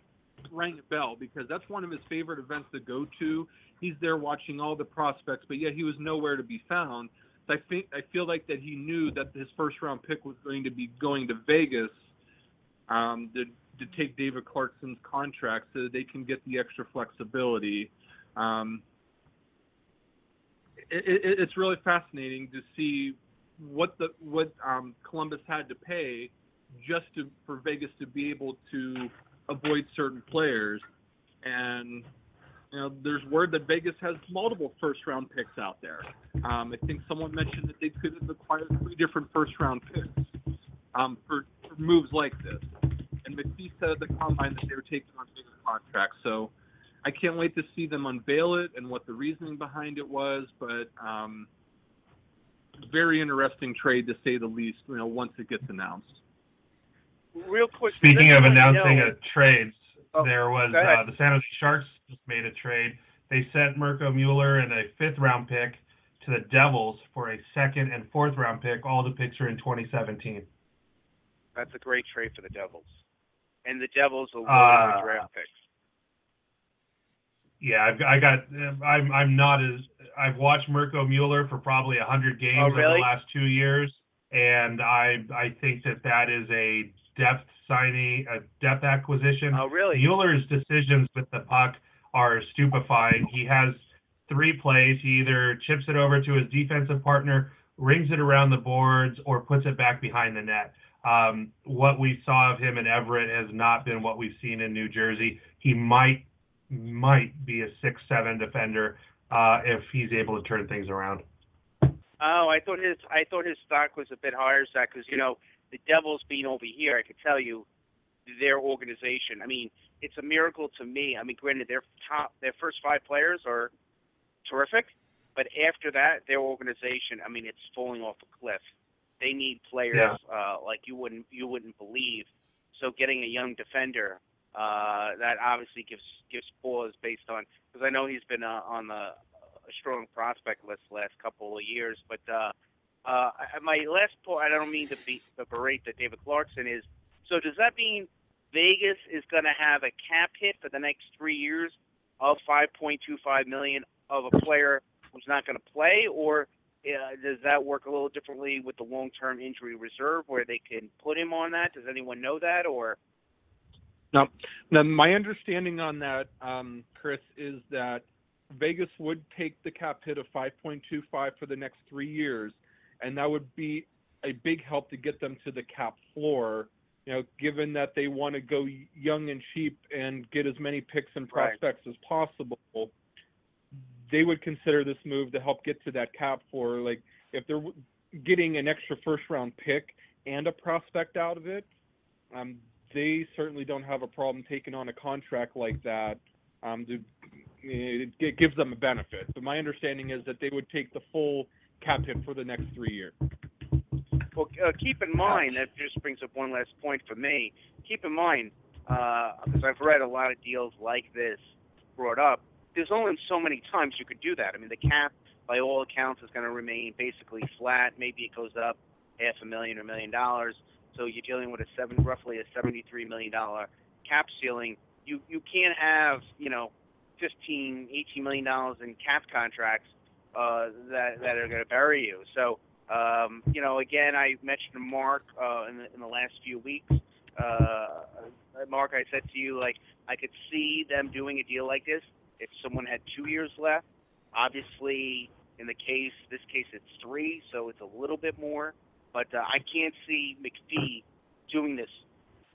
rang a bell because that's one of his favorite events to go to. He's there watching all the prospects, but yet he was nowhere to be found. So I think I feel like that he knew that his first round pick was going to be going to Vegas um, to take David Clarkson's contract so they can get the extra flexibility. Um, it, it, it's really fascinating to see what the what um, Columbus had to pay just to for Vegas to be able to avoid certain players, and you know there's word that Vegas has multiple first round picks out there. Um, I think someone mentioned that they could have acquired three different first round picks um, for, for moves like this. And McPhee said at the combine that they were taking on bigger contracts. So I can't wait to see them unveil it and what the reasoning behind it was. But um, very interesting trade to say the least. You know, once it gets announced. Real quick. Speaking of announcing a trades, Oh, there was uh, the San Jose Sharks just made a trade. They sent Mirco Mueller and a fifth round pick to the Devils for a second and fourth round pick. All the picks are in 2017. That's a great trade for the Devils, and the Devils will Uh, lose draft picks. Yeah, I've, I got. I'm. I'm not as. I've watched Mirco Mueller for probably hundred games Oh, over really? the last two years, and I. I think that that is a depth signing, a depth acquisition. Oh, really? Mueller's decisions with the puck are stupefying. He has three plays. He either chips it over to his defensive partner, rings it around the boards, or puts it back behind the net. Um, what we saw of him in Everett has not been what we've seen in New Jersey. He might might be a six seven defender uh, if he's able to turn things around. Oh, I thought his I thought his stock was a bit higher, Zach, because you know the Devils being over here, I could tell you their organization. I mean, it's a miracle to me. I mean, granted, their top their first five players are terrific, but after that, their organization, I mean, it's falling off a cliff. They need players Yeah. uh, like you wouldn't you wouldn't believe. So getting a young defender uh, that obviously gives gives pause based on because I know he's been uh, on the a strong prospect list the last couple of years. But uh, uh, my last point, I don't mean to be to berate that David Clarkson is. So does that mean Vegas is going to have a cap hit for the next three years of 5.25 million of a player who's not going to play, or uh, does that work a little differently with the long-term injury reserve where they can put him on that? Does anyone know that, or Now, now my understanding on that, um, Chris, is that Vegas would take the cap hit of 5.25 for the next three years, and that would be a big help to get them to the cap floor. You know, given that they want to go young and cheap and get as many picks and Right. prospects as possible, they would consider this move to help get to that cap floor. Like if they're getting an extra first round pick and a prospect out of it, um, they certainly don't have a problem taking on a contract like that. Um, to, it, gives them a benefit. But my understanding is that they would take the full cap hit for the next three years. Well, uh, keep in mind that just brings up one last point for me. Keep in mind, because I've read a lot of deals like this brought up. There's only so many times you could do that. I mean, the cap, by all accounts, is going to remain basically flat. Maybe it goes up half a million or a million dollars. So you're dealing with a seven, roughly a seventy-three million dollar cap ceiling. You you can't have you know 15, 18 million dollars in cap contracts uh, that that are going to bury you. So um, you know, again, I mentioned Mark uh, in, the, in the last few weeks. Uh, Mark, I said to you like I could see them doing a deal like this if someone had two years left. Obviously, in the case this case it's three, so it's a little bit more. But uh, I can't see McPhee doing this,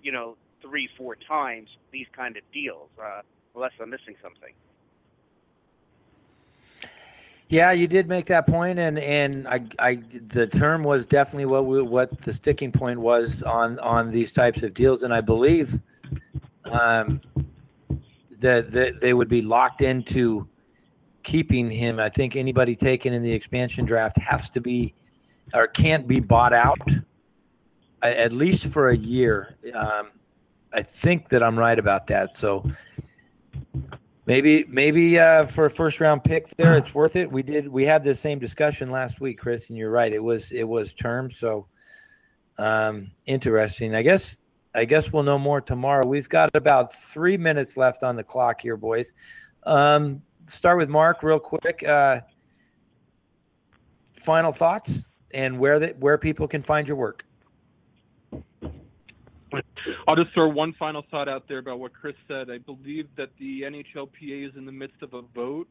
you know, three, four times these kind of deals, uh, unless I'm missing something. Yeah, you did make that point, and and I, I the term was definitely what we, what the sticking point was on on these types of deals, and I believe um, that that they would be locked into keeping him. I think anybody taken in the expansion draft has to be or can't be bought out at least for a year. Um, I think that I'm right about that. So Maybe maybe uh, for a first round pick there, it's worth it. We did we had the same discussion last week, Chris, and you're right. It was it was term, so um, interesting. I guess I guess we'll know more tomorrow. We've got about three minutes left on the clock here, boys. Um, start with Mark real quick. Uh, final thoughts and where that where people can find your work. I'll just throw one final thought out there about what Chris said. I believe that the NHLPA is in the midst of a vote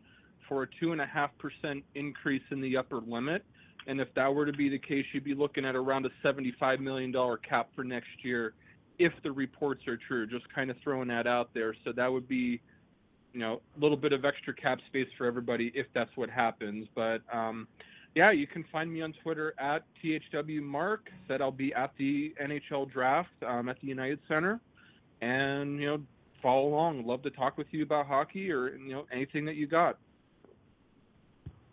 for a two and a half percent increase in the upper limit, and if that were to be the case, you'd be looking at around a seventy-five million dollar cap for next year, if the reports are true. Just kind of throwing that out there. So that would be, you know, a little bit of extra cap space for everybody if that's what happens. But um, yeah, you can find me on Twitter at thwmark. Said I'll be at the NHL draft um, at the United Center, and you know, follow along. Love to talk with you about hockey or you know anything that you got.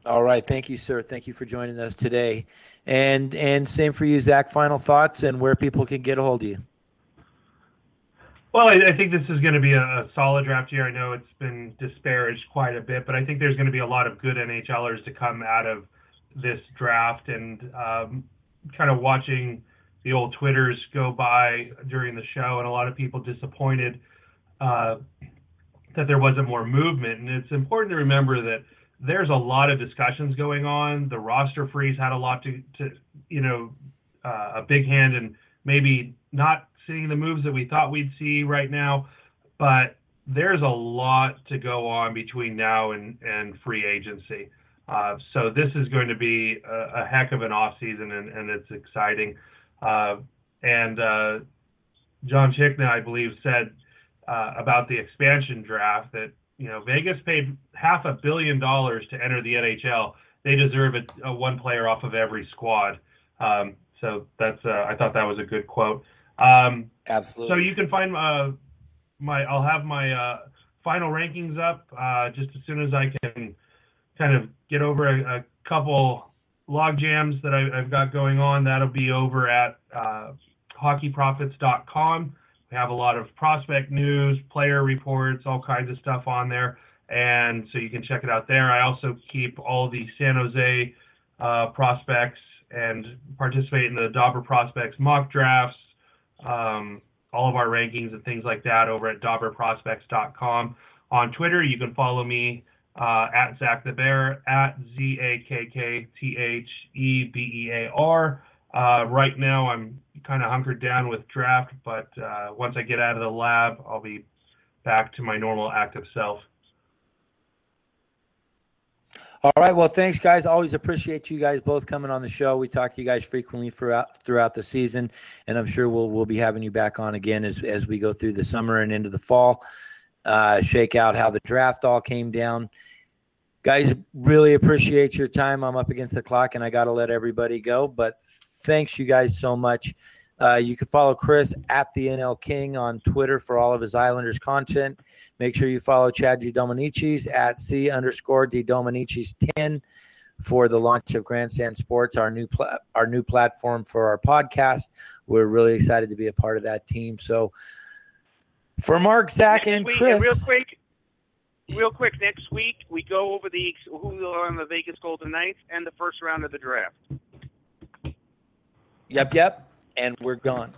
All right, thank you, sir. Thank you for joining us today, and and same for you, Zach. Final thoughts and where people can get a hold of you. Well, I, I think this is going to be a, a, solid draft year. I know it's been disparaged quite a bit, but I think there's going to be a lot of good NHLers to come out of this draft and um, kind of watching the old Twitters go by during the show, and a lot of people disappointed uh, that there wasn't more movement. And it's important to remember that there's a lot of discussions going on. The roster freeze had a lot to, to you know, uh, a big hand in maybe not seeing the moves that we thought we'd see right now, but there's a lot to go on between now and, and free agency. Uh, so this is going to be a, a heck of an off season, and, and it's exciting. Uh, and uh, John Chickna, I believe, said uh, about the expansion draft that you know Vegas paid half a billion dollars to enter the NHL. They deserve a, a one player off of every squad. Um, so that's uh, I thought that was a good quote. Um, Absolutely. So you can find my I'll have my final rankings up just as soon as I can kind of get over a, a couple log jams that I, have got going on, that'll be over at uh, hockeyprophets.com. We have a lot of prospect news, player reports, all kinds of stuff on there. And so you can check it out there. I also keep all the San Jose uh, prospects and participate in the Dobber Prospects mock drafts, um, all of our rankings and things like that over at dobberprospects.com. On Twitter, you can follow me uh, at Zach the Bear, at Z A K K T H E B E A R. Uh, right now, I'm kind of hunkered down with draft, but uh, once I get out of the lab, I'll be back to my normal active self. All right. Well, thanks, guys. Always appreciate you guys both coming on the show. We talk to you guys frequently throughout throughout the season, and I'm sure we'll we'll be having you back on again as as we go through the summer and into the fall. Uh, shake out how the draft all came down guys really appreciate your time i'm up against the clock and i got to let everybody go but thanks you guys so much uh, you can follow chris at the nl king on twitter for all of his islanders content make sure you follow chad d dominicis at c underscore d dominicis 10 for the launch of grandstand sports our new pla- our new platform for our podcast we're really excited to be a part of that team so for mark zach and chris real quick real quick, next week we go over the who are on the Vegas Golden Knights and the first round of the draft. Yep, yep. And we're gone.